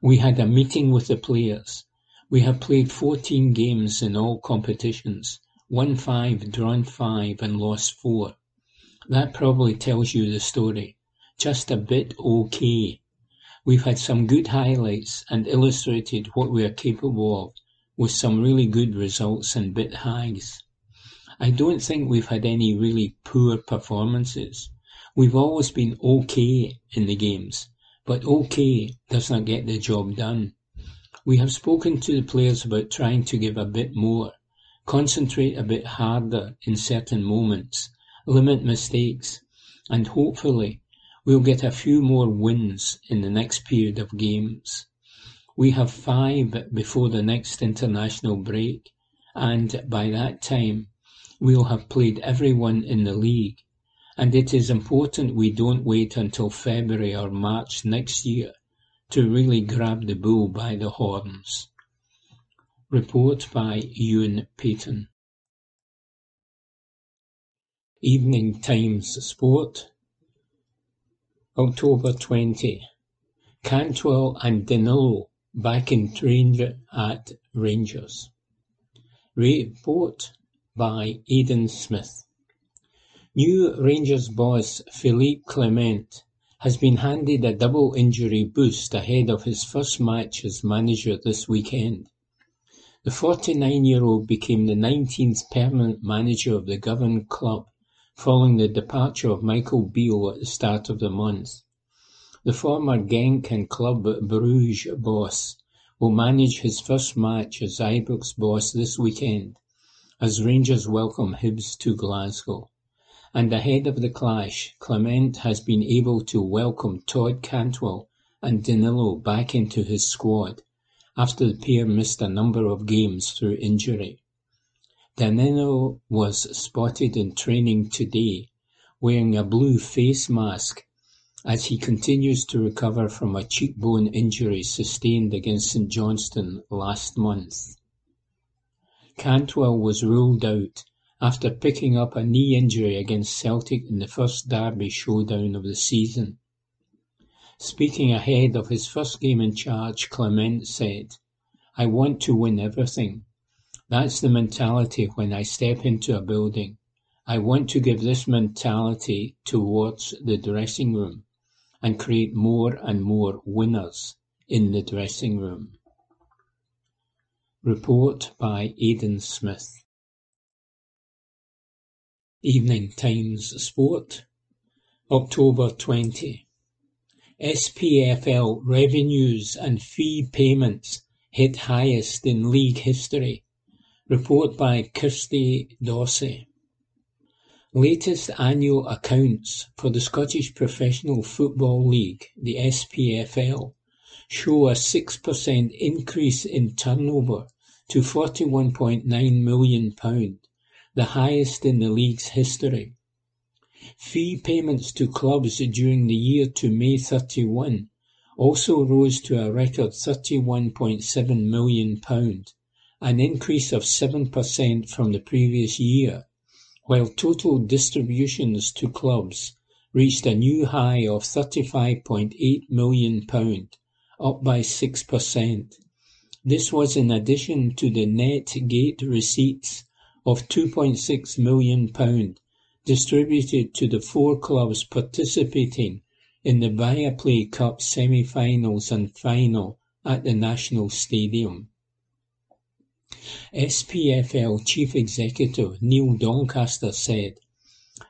We had a meeting with the players. We have played 14 games in all competitions, won five, drawn five, and lost four. That probably tells you the story. Just a bit okay We've had some good highlights and illustrated what we are capable of with some really good results and bit highs. I don't think we've had any really poor performances. We've always been okay in the games, but okay does not get the job done. We have spoken to the players about trying to give a bit more, concentrate a bit harder in certain moments, limit mistakes, and hopefully We'll get a few more wins in the next period of games. We have five before the next international break, and by that time we'll have played everyone in the league, and it is important we don't wait until February or March next year to really grab the bull by the horns. Report by Ewan Payton. Evening Times Sport October 20. Cantwell and Danilo back in training at Rangers. Report by Aidan Smith. New Rangers boss Philippe Clement has been handed a double injury boost ahead of his first match as manager this weekend. The 49-year-old became the 19th permanent manager of the Govan club following the departure of Michael Beale at the start of the month. The former Genk and Club Bruges boss will manage his first match as Ibrox boss this weekend as Rangers welcome Hibs to Glasgow. And ahead of the clash, Clement has been able to welcome Todd Cantwell and Danilo back into his squad after the pair missed a number of games through injury. Danilo was spotted in training today wearing a blue face mask as he continues to recover from a cheekbone injury sustained against St Johnstone last month. Cantwell was ruled out after picking up a knee injury against Celtic in the first derby showdown of the season. Speaking ahead of his first game in charge, Clement said, I want to win everything. That's the mentality when I step into a building. I want to give this mentality towards the dressing room and create more and more winners in the dressing room. Report by Aidan Smith. Evening Times Sport, October 20. SPFL revenues and fee payments hit highest in league history. Report by Kirsty Dorsey. Latest annual accounts for the Scottish Professional Football League, the SPFL, show a 6% increase in turnover to £41.9 million, the highest in the league's history. Fee payments to clubs during the year to May 31 also rose to a record £31.7 million, an increase of 7% from the previous year, while total distributions to clubs reached a new high of £35.8 million, up by 6%. This was in addition to the net gate receipts of £2.6 million distributed to the four clubs participating in the Viaplay Cup semi-finals and final at the National Stadium. SPFL Chief Executive Neil Doncaster said,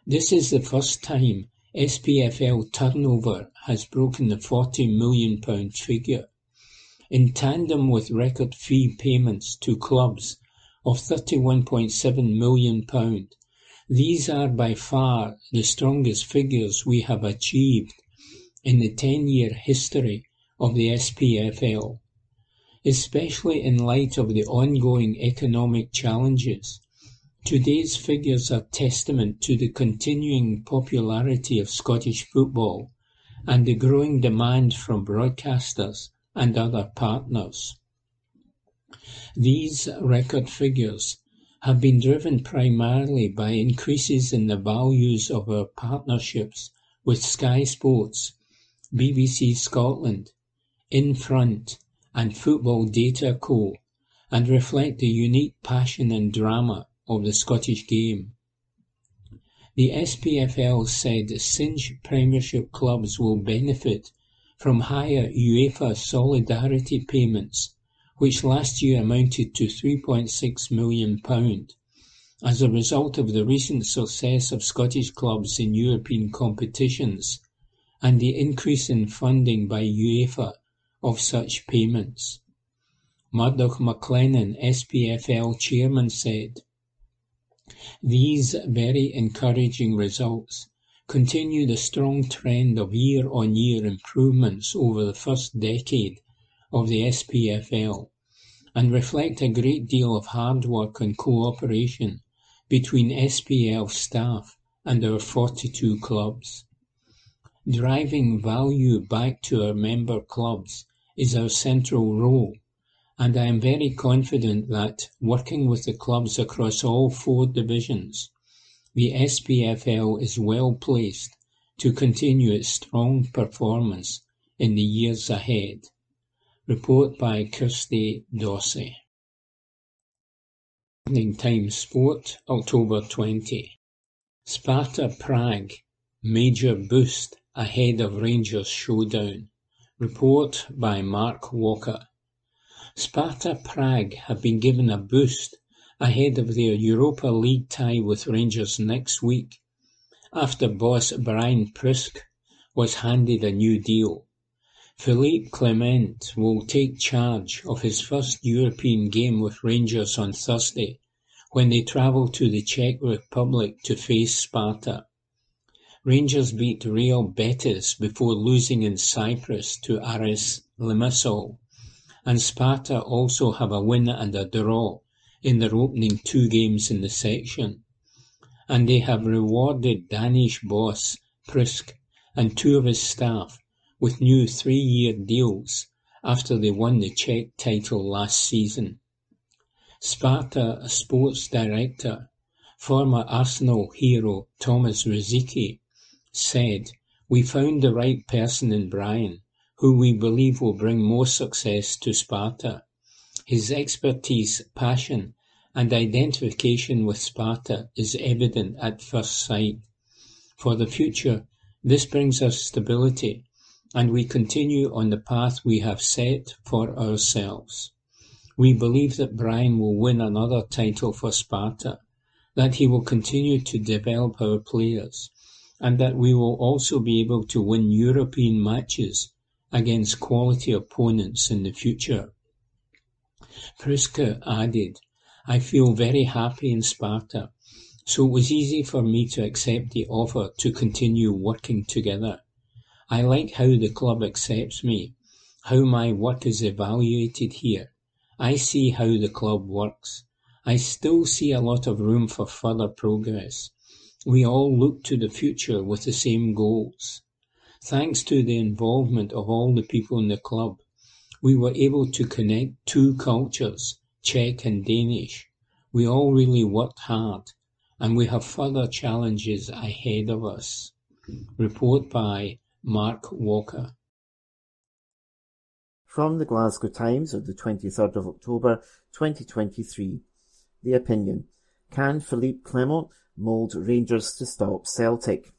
This is the first time SPFL turnover has broken the £40 million figure in tandem with record fee payments to clubs of £31.7 million. These are by far the strongest figures we have achieved in the 10-year history of the SPFL, especially in light of the ongoing economic challenges. Today's figures are testament to the continuing popularity of Scottish football and the growing demand from broadcasters and other partners. These record figures have been driven primarily by increases in the values of our partnerships with Sky Sports, BBC Scotland, Infront, and Football Data Co, and reflect the unique passion and drama of the Scottish game. The SPFL said Cinch Premiership clubs will benefit from higher UEFA solidarity payments, which last year amounted to £3.6 million, as a result of the recent success of Scottish clubs in European competitions and the increase in funding by UEFA of such payments. Murdoch McLennan, SPFL chairman, said, These very encouraging results continue the strong trend of year-on-year improvements over the first decade of the SPFL and reflect a great deal of hard work and cooperation between SPL staff and our 42 clubs. Driving value back to our member clubs is our central role, and I am very confident that, working with the clubs across all four divisions, the SPFL is well placed to continue its strong performance in the years ahead. Report by Kirsty Dorsey. Evening Times Sport, October 20. Sparta Prague, major boost ahead of Rangers showdown. Report by Mark Walker. Sparta Prague have been given a boost ahead of their Europa League tie with Rangers next week, after boss Brian Priske was handed a new deal. Philippe Clement will take charge of his first European game with Rangers on Thursday, when they travel to the Czech Republic to face Sparta. Rangers beat Real Betis before losing in Cyprus to Aris Limassol, and Sparta also have a win and a draw in their opening two games in the section, and they have rewarded Danish boss Priske and two of his staff with new three-year deals after they won the Czech title last season. Sparta sports director, former Arsenal hero Thomas Rosicky, said, We found the right person in Brian, who we believe will bring more success to Sparta. His expertise, passion, and identification with Sparta is evident at first sight. For the future, this brings us stability, and we continue on the path we have set for ourselves. We believe that Brian will win another title for Sparta, that he will continue to develop our players, and that we will also be able to win European matches against quality opponents in the future. Priske added, I feel very happy in Sparta, so it was easy for me to accept the offer to continue working together. I like how the club accepts me, how my work is evaluated here, I see how the club works. I still see a lot of room for further progress. We all look to the future with the same goals. Thanks to the involvement of all the people in the club, we were able to connect two cultures, Czech and Danish. We all really worked hard, and we have further challenges ahead of us. Report by Mark Walker. From the Glasgow Times of the 23rd of October 2023. The opinion. Can Philippe Clement mould Rangers to stop Celtic?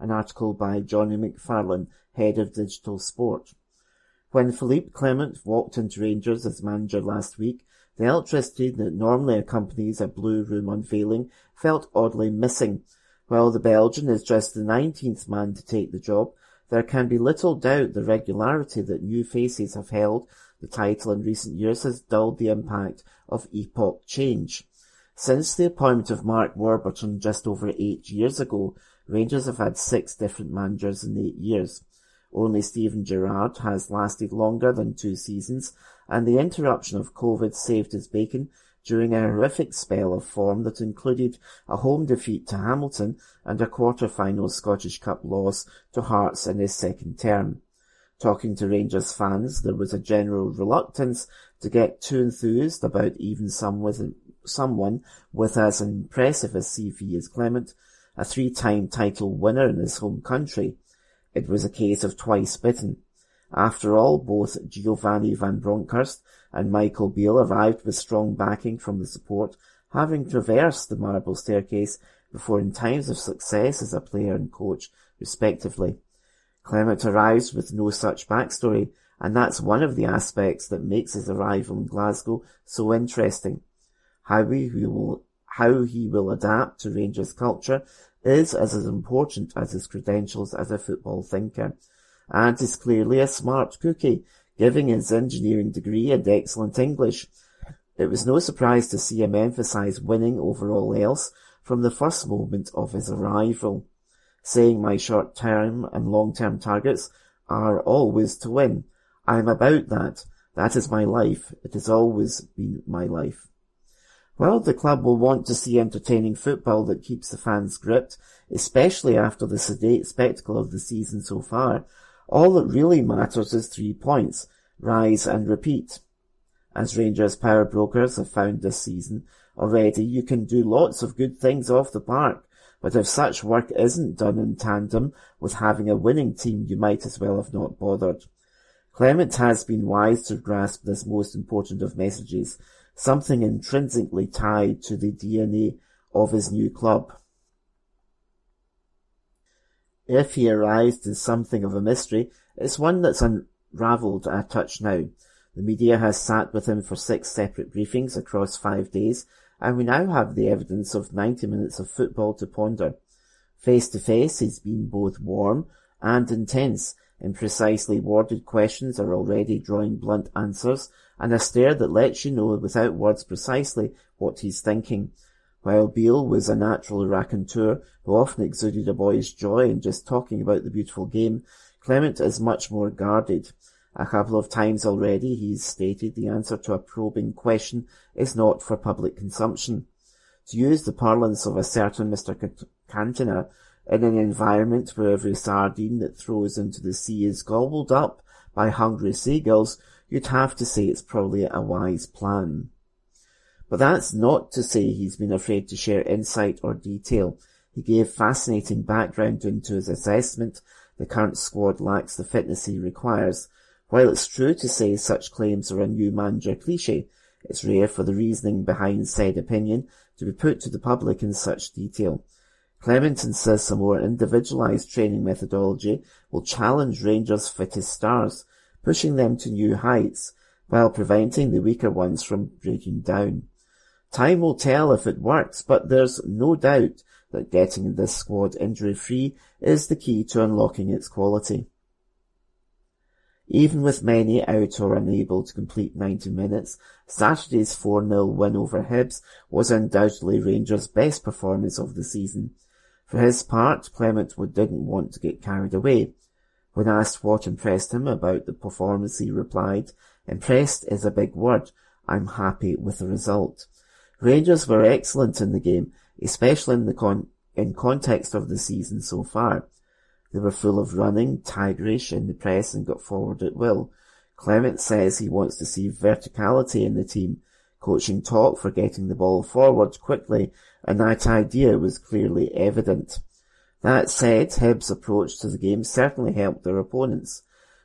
An article by Johnny McFarlane, Head of Digital Sport. When Philippe Clement walked into Rangers as manager last week, the electricity that normally accompanies a Blue Room unveiling felt oddly missing. While the Belgian is just the 19th man to take the job, there can be little doubt the regularity that new faces have held the title in recent years has dulled the impact of epoch change. Since the appointment of Mark Warburton just over eight years ago, Rangers have had six different managers in eight years. Only Steven Gerrard has lasted longer than two seasons, and the interruption of COVID saved his bacon during a horrific spell of form that included a home defeat to Hamilton and a quarter-final Scottish Cup loss to Hearts in his second term. Talking to Rangers fans, there was a general reluctance to get too enthused about even some with, someone with as impressive a CV as Clement, a three-time title winner in his home country. It was a case of twice bitten. After all, both Giovanni van Bronckhorst and Michael Beale arrived with strong backing from the support, having traversed the marble staircase before in times of success as a player and coach, respectively. Clement arrives with no such backstory, and that's one of the aspects that makes his arrival in Glasgow so interesting. How he will, how he will adapt to Rangers culture is as important as his credentials as a football thinker and is clearly a smart cookie, giving his engineering degree and excellent English. It was no surprise to see him emphasize winning over all else from the first moment of his arrival, saying my short-term and long-term targets are always to win. I am about that. That is my life. It has always been my life. Well, the club will want to see entertaining football that keeps the fans gripped, especially after the sedate spectacle of the season so far, all that really matters is three points, rise and repeat. As Rangers power brokers have found this season already, you can do lots of good things off the park, but if such work isn't done in tandem with having a winning team, you might as well have not bothered. Clement has been wise to grasp this most important of messages, something intrinsically tied to the DNA of his new club. If he arrived as something of a mystery, it's one that's unravelled a touch now. The media has sat with him for six separate briefings across five days, and we now have the evidence of 90 minutes of football to ponder. Face to face, he's been both warm and intense, and precisely worded questions are already drawing blunt answers, and a stare that lets you know without words precisely what he's thinking. While Beale was a natural raconteur who often exuded a boy's joy in just talking about the beautiful game, Clement is much more guarded. A couple of times already he's stated the answer to a probing question is not for public consumption. To use the parlance of a certain Mr. Cantona, in an environment where every sardine that throws into the sea is gobbled up by hungry seagulls, you'd have to say it's probably a wise plan. But that's not to say he's been afraid to share insight or detail. He gave fascinating background into his assessment the current squad lacks the fitness he requires. While it's true to say such claims are a new manager cliche, it's rare for the reasoning behind said opinion to be put to the public in such detail. Clement insists a more individualised training methodology will challenge Rangers' fittest stars, pushing them to new heights, while preventing the weaker ones from breaking down. Time will tell if it works, but there's no doubt that getting this squad injury-free is the key to unlocking its quality. Even with many out or unable to complete 90 minutes, Saturday's 4-0 win over Hibs was undoubtedly Rangers' best performance of the season. For his part, Clement didn't want to get carried away. When asked what impressed him about the performance, he replied, Impressed is a big word. I'm happy with the result. Rangers were excellent in the game, especially in the con- in context of the season so far. They were full of running, tigerish in the press and got forward at will. Clement says he wants to see verticality in the team, coaching talk for getting the ball forward quickly, and that idea was clearly evident. That said, Hibs' approach to the game certainly helped their opponents.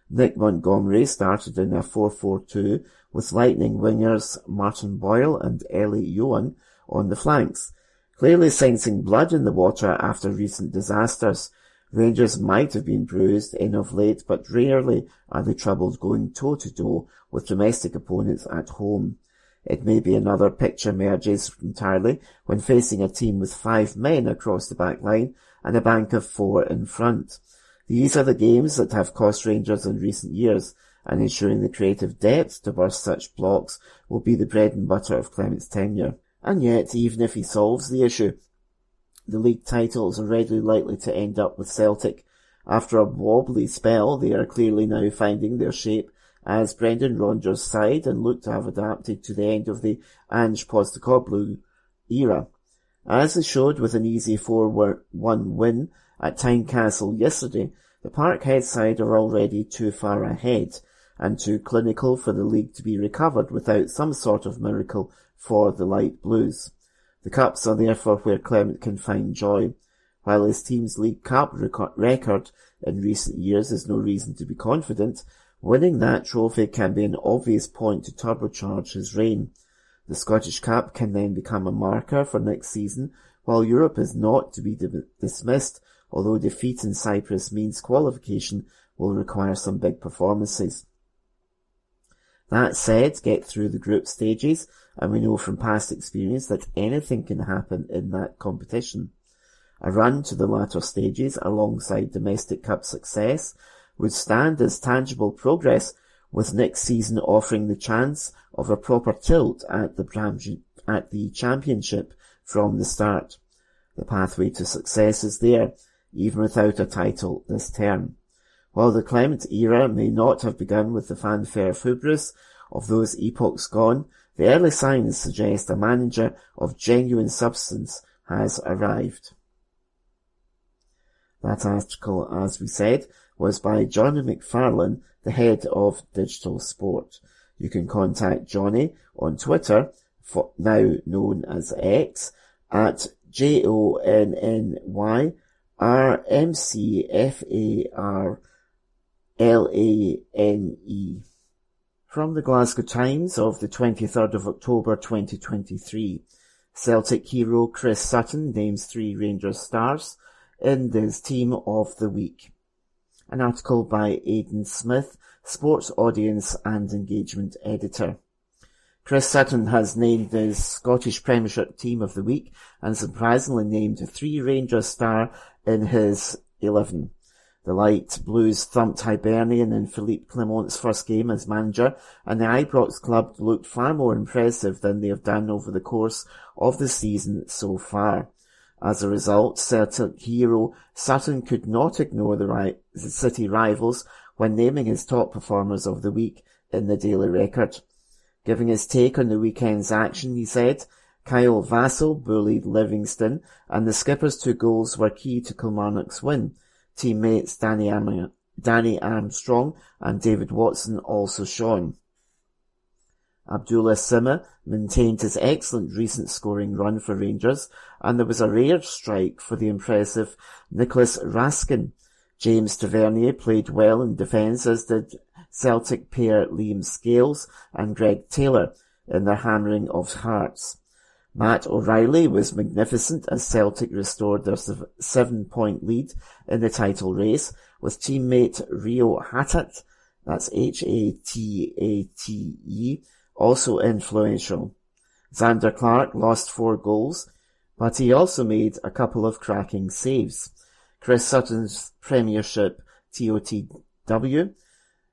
Nick Montgomery started in a 4-4-2 with lightning wingers Martin Boyle and Elie Youan on the flanks. Clearly sensing blood in the water after recent disasters, Rangers might have been bruised in of late, but rarely are they troubled going toe-to-toe with domestic opponents at home. It may be another picture emerges entirely when facing a team with five men across the back line and a bank of four in front. These are the games that have cost Rangers in recent years, and ensuring the creative depth to burst such blocks will be the bread and butter of Clement's tenure. And yet, even if he solves the issue, the league title is already likely to end up with Celtic. After a wobbly spell, they are clearly now finding their shape as Brendan Rodgers' side and look to have adapted to the end of the Ange Postecoglou era. As they showed with an easy 4-1 win at Tynecastle yesterday, the Parkhead side are already too far ahead and too clinical for the league to be recovered without some sort of miracle for the light blues. The cups are therefore where Clement can find joy. While his team's League Cup record in recent years is no reason to be confident, winning that trophy can be an obvious point to turbocharge his reign. The Scottish Cup can then become a marker for next season, while Europe is not to be dismissed although defeat in Cyprus means qualification will require some big performances. That said, get through the group stages, and we know from past experience that anything can happen in that competition. A run to the latter stages alongside domestic cup success would stand as tangible progress with next season offering the chance of a proper tilt at the, at the championship from the start. The pathway to success is there, even without a title this term. While the Clement era may not have begun with the fanfare hubris of those epochs gone, the early signs suggest a manager of genuine substance has arrived. That article, as we said, was by Johnny McFarlane, the head of Digital Sport. You can contact Johnny on Twitter, now known as X, at J-O-N-N-Y R M C F A R L A N E. From the Glasgow Times of the 23rd of October 2023, Celtic hero Chris Sutton names three Rangers stars in his team of the week. An article by Aidan Smith, sports audience and engagement editor. Chris Sutton has named his Scottish Premiership Team of the Week and surprisingly named three Rangers star in his eleven. The Light Blues thumped Hibernian in Philippe Clement's first game as manager, and the Ibrox club looked far more impressive than they have done over the course of the season so far. As a result, Celtic hero Sutton could not ignore the, ri- the city rivals when naming his top performers of the week in the Daily Record. Giving his take on the weekend's action, he said, Kyle Vassell bullied Livingston, and the skipper's two goals were key to Kilmarnock's win. Teammates Danny, Danny Armstrong and David Watson also shone. Abdullah Sima maintained his excellent recent scoring run for Rangers, and there was a rare strike for the impressive Nicolas Raskin. James Tavernier played well in defence, as did Celtic pair Liam Scales and Greg Taylor in their hammering of Hearts. Matt O'Riley was magnificent as Celtic restored their seven-point lead in the title race, with teammate Rio Hatate, that's H-A-T-A-T-E, also influential. Zander Clark lost four goals, but he also made a couple of cracking saves. Chris Sutton's Premiership TOTW,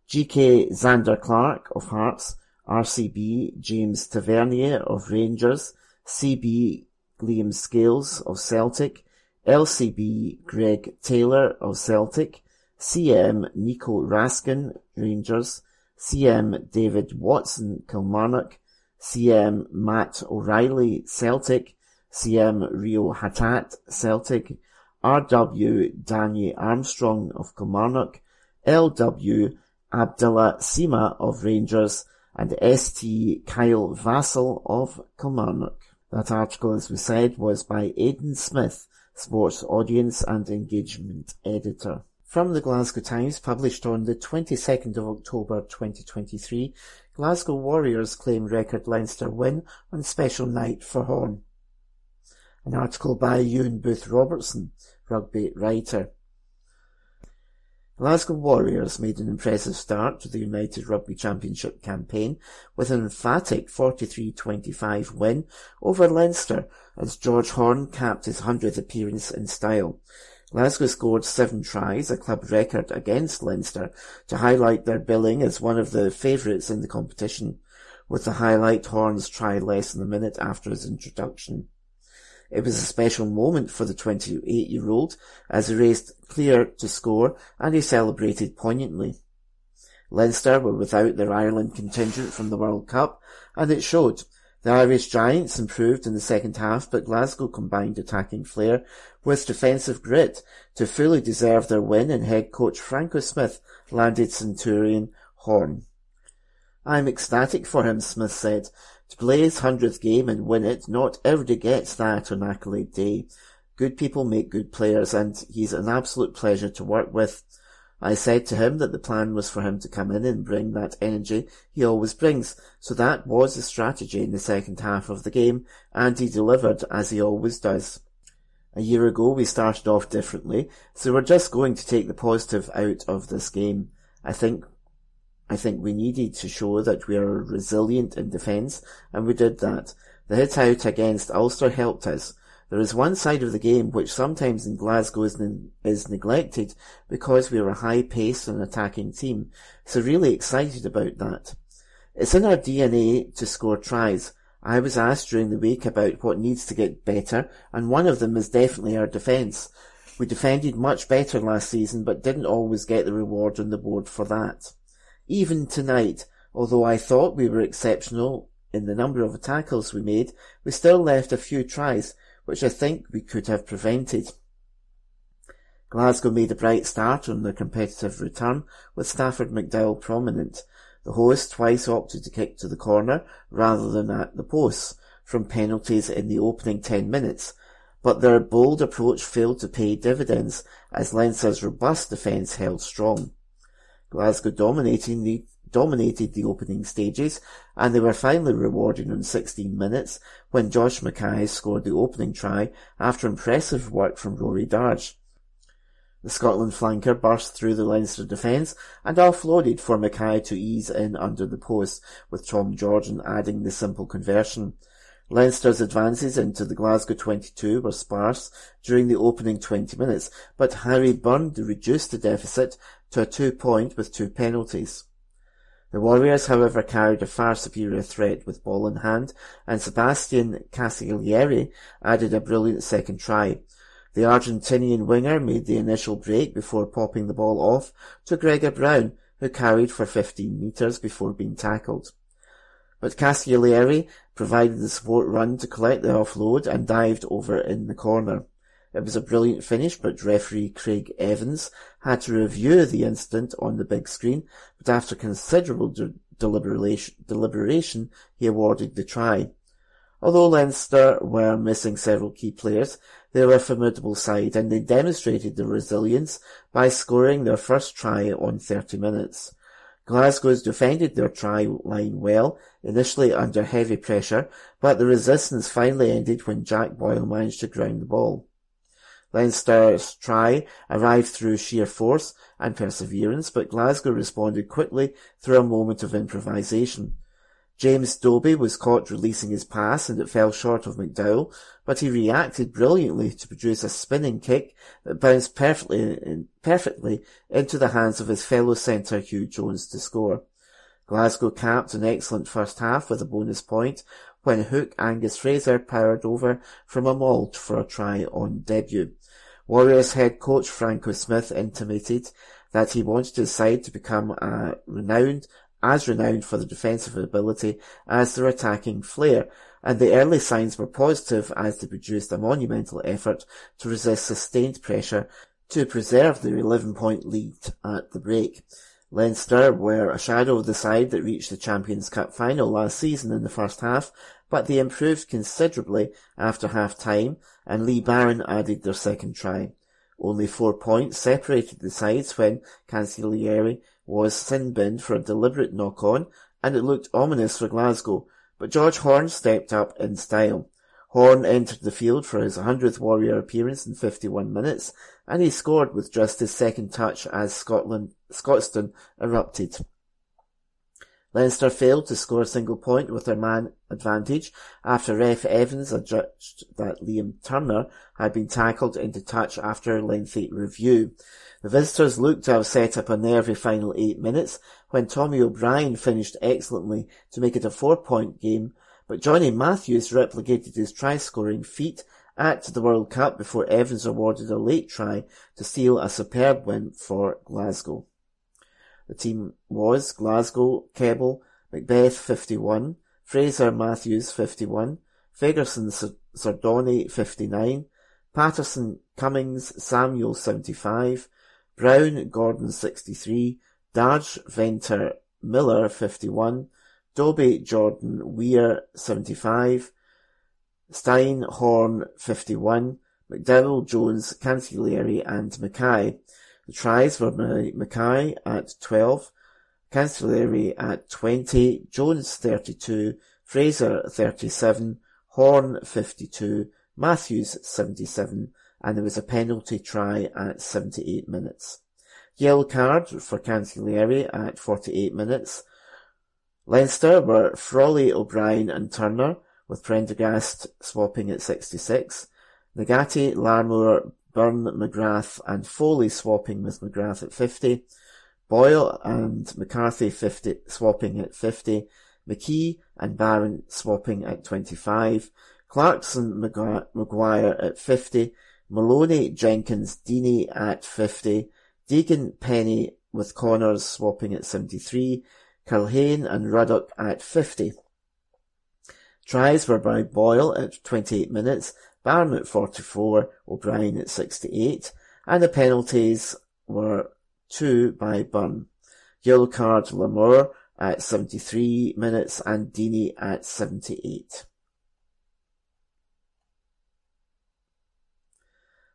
GK Zander Clark of Hearts, RCB James Tavernier of Rangers, CB Liam Scales of Celtic, LCB Greg Taylor of Celtic, CM Nico Raskin Rangers, CM David Watson Kilmarnock, CM Matt O'Riley, Celtic, CM Rio Hatate Celtic, RW Danny Armstrong of Kilmarnock, LW Abdullah Sima of Rangers, and ST Kyle Vassell of Kilmarnock. That article, as we said, was by Aidan Smith, Sports Audience and Engagement Editor. From the Glasgow Times, published on the 22nd of October 2023, Glasgow Warriors claim record Leinster win on special night for Horne. An article by Euan Booth Robertson, rugby writer. Glasgow Warriors made an impressive start to the United Rugby Championship campaign with an emphatic 43-25 win over Leinster as George Horne capped his 100th appearance in style. Glasgow scored seven tries, a club record against Leinster, to highlight their billing as one of the favourites in the competition, with the highlight Horne's try less than a minute after his introduction. It was a special moment for the 28-year-old as he raced clear to score and he celebrated poignantly. Leinster were without their Ireland contingent from the World Cup and it showed the Irish Giants improved in the second half, but Glasgow combined attacking flair with defensive grit to fully deserve their win and head coach Franco Smith landed Centurion Horne. I'm ecstatic for him, Smith said. To play his hundredth game and win it, not everybody gets that on accolade day. Good people make good players and he's an absolute pleasure to work with. I said to him that the plan was for him to come in and bring that energy he always brings, so that was the strategy in the second half of the game, and he delivered as he always does. A year ago we started off differently, so we're just going to take the positive out of this game. I think I think we needed to show that we are resilient in defence, and we did that. The hit out against Ulster helped us. There is one side of the game which sometimes in Glasgow is, ne- is neglected because we are a high-paced and attacking team, so really excited about that. It's in our DNA to score tries. I was asked during the week about what needs to get better, and one of them is definitely our defence. We defended much better last season, but didn't always get the reward on the board for that. Even tonight, although I thought we were exceptional in the number of tackles we made, we still left a few tries, which I think we could have prevented. Glasgow made a bright start on their competitive return, with Stafford McDowall prominent. The host twice opted to kick to the corner rather than at the posts from penalties in the opening ten minutes, but their bold approach failed to pay dividends as Leinster's robust defence held strong. Glasgow dominating the dominated the opening stages, and they were finally rewarded in 16 minutes when Josh McKay scored the opening try after impressive work from Rory Darge. The Scotland flanker burst through the Leinster defence and offloaded for McKay to ease in under the post, with Tom Jordan adding the simple conversion. Leinster's advances into the Glasgow 22 were sparse during the opening 20 minutes, but Harry Byrne reduced the deficit to a two-point with two penalties. The Warriors, however, carried a far superior threat with ball in hand, and Sebastian Cancelliere added a brilliant second try. The Argentinian winger made the initial break before popping the ball off to Gregor Brown, who carried for 15 metres before being tackled. But Cancelliere provided the support run to collect the offload and dived over in the corner. It was a brilliant finish, but referee Craig Evans had to review the incident on the big screen, but after considerable de- deliberation, deliberation he awarded the try. Although Leinster were missing several key players, they were a formidable side and they demonstrated their resilience by scoring their first try on 30 minutes. Glasgow's defended their try line well, initially under heavy pressure, but the resistance finally ended when Jack Boyle managed to ground the ball. Leinster's try arrived through sheer force and perseverance, but Glasgow responded quickly through a moment of improvisation. James Dobie was caught releasing his pass and it fell short of McDowall, but he reacted brilliantly to produce a spinning kick that bounced perfectly, perfectly into the hands of his fellow centre Hugh Jones to score. Glasgow capped an excellent first half with a bonus point when hook Angus Fraser powered over from a maul for a try on debut. Warriors head coach Franco Smith intimated that he wanted his side to become a renowned as renowned for their defensive ability as their attacking flair, and the early signs were positive as they produced a monumental effort to resist sustained pressure to preserve their 11-point lead at the break. Leinster were a shadow of the side that reached the Champions Cup final last season in the first half, but they improved considerably after half-time and Lee Barron added their second try. Only four points separated the sides when Cancelliere was sin-binned for a deliberate knock-on, and it looked ominous for Glasgow, but George Horne stepped up in style. Horne entered the field for his 100th Warrior appearance in 51 minutes, and he scored with just his second touch as Scotland, Scotstoun erupted. Leinster failed to score a single point with their man advantage after ref Evans adjudged that Liam Turner had been tackled into touch after a lengthy review. The visitors looked to have set up a nervy final eight minutes when Tommy O'Brien finished excellently to make it a four-point game, but Johnny Matthews replicated his try-scoring feat at the World Cup before Evans awarded a late try to seal a superb win for Glasgow. The team was Glasgow, Kebble, Macbeth 51, Fraser Matthews 51, Ferguson Sardoni 59, Patterson Cummings Samuel 75, Brown Gordon 63, Darge Venter Miller 51, Dobie Jordan Weir 75, Steyn Horne 51, McDowall Jones Cancelliere and McKay the tries were McKay at 12, Cancelliere at 20, Jones 32, Fraser 37, Horne 52, Matthews 77, and there was a penalty try at 78 minutes. Yellow card for Cancelliere at 48 minutes. Leinster were Frawley, O'Brien and Turner, with Prendergast swapping at 66. Ngatai, Larmour, Byrne, McGrath and Foley swapping with McGrath at 50, Boyle and McCarthy 50, swapping at 50, McKee and Barron swapping at 25, Clarkson Maguire at 50, Maloney, Jenkins, Deeney at 50, Deegan, Penny with Connors swapping at 73, Culhane and Ruddock at 50. Tries were by Boyle at 28 minutes Barham at 44, O'Brien at 68, and the penalties were two by Byrne. Yellow card Larmour at 73 minutes and Deeney at 78.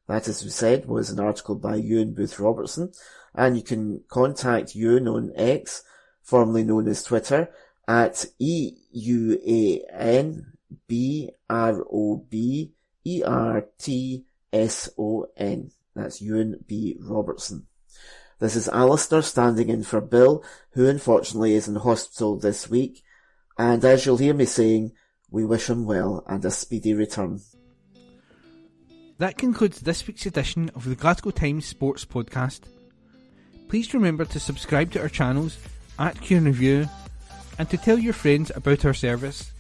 That, as we said, was an article by Euan Booth Robertson, and you can contact Euan on X, formerly known as Twitter, at E-U-A-N-B-R-O-B E-R-T-S-O-N. That's Euan B. Robertson. This is Alistair standing in for Bill, who unfortunately is in hospital this week, and as you'll hear me saying, we wish him well and a speedy return. That concludes this week's edition of the Glasgow Times Sports Podcast. Please remember to subscribe to our channels at Cue and Review and to tell your friends about our service.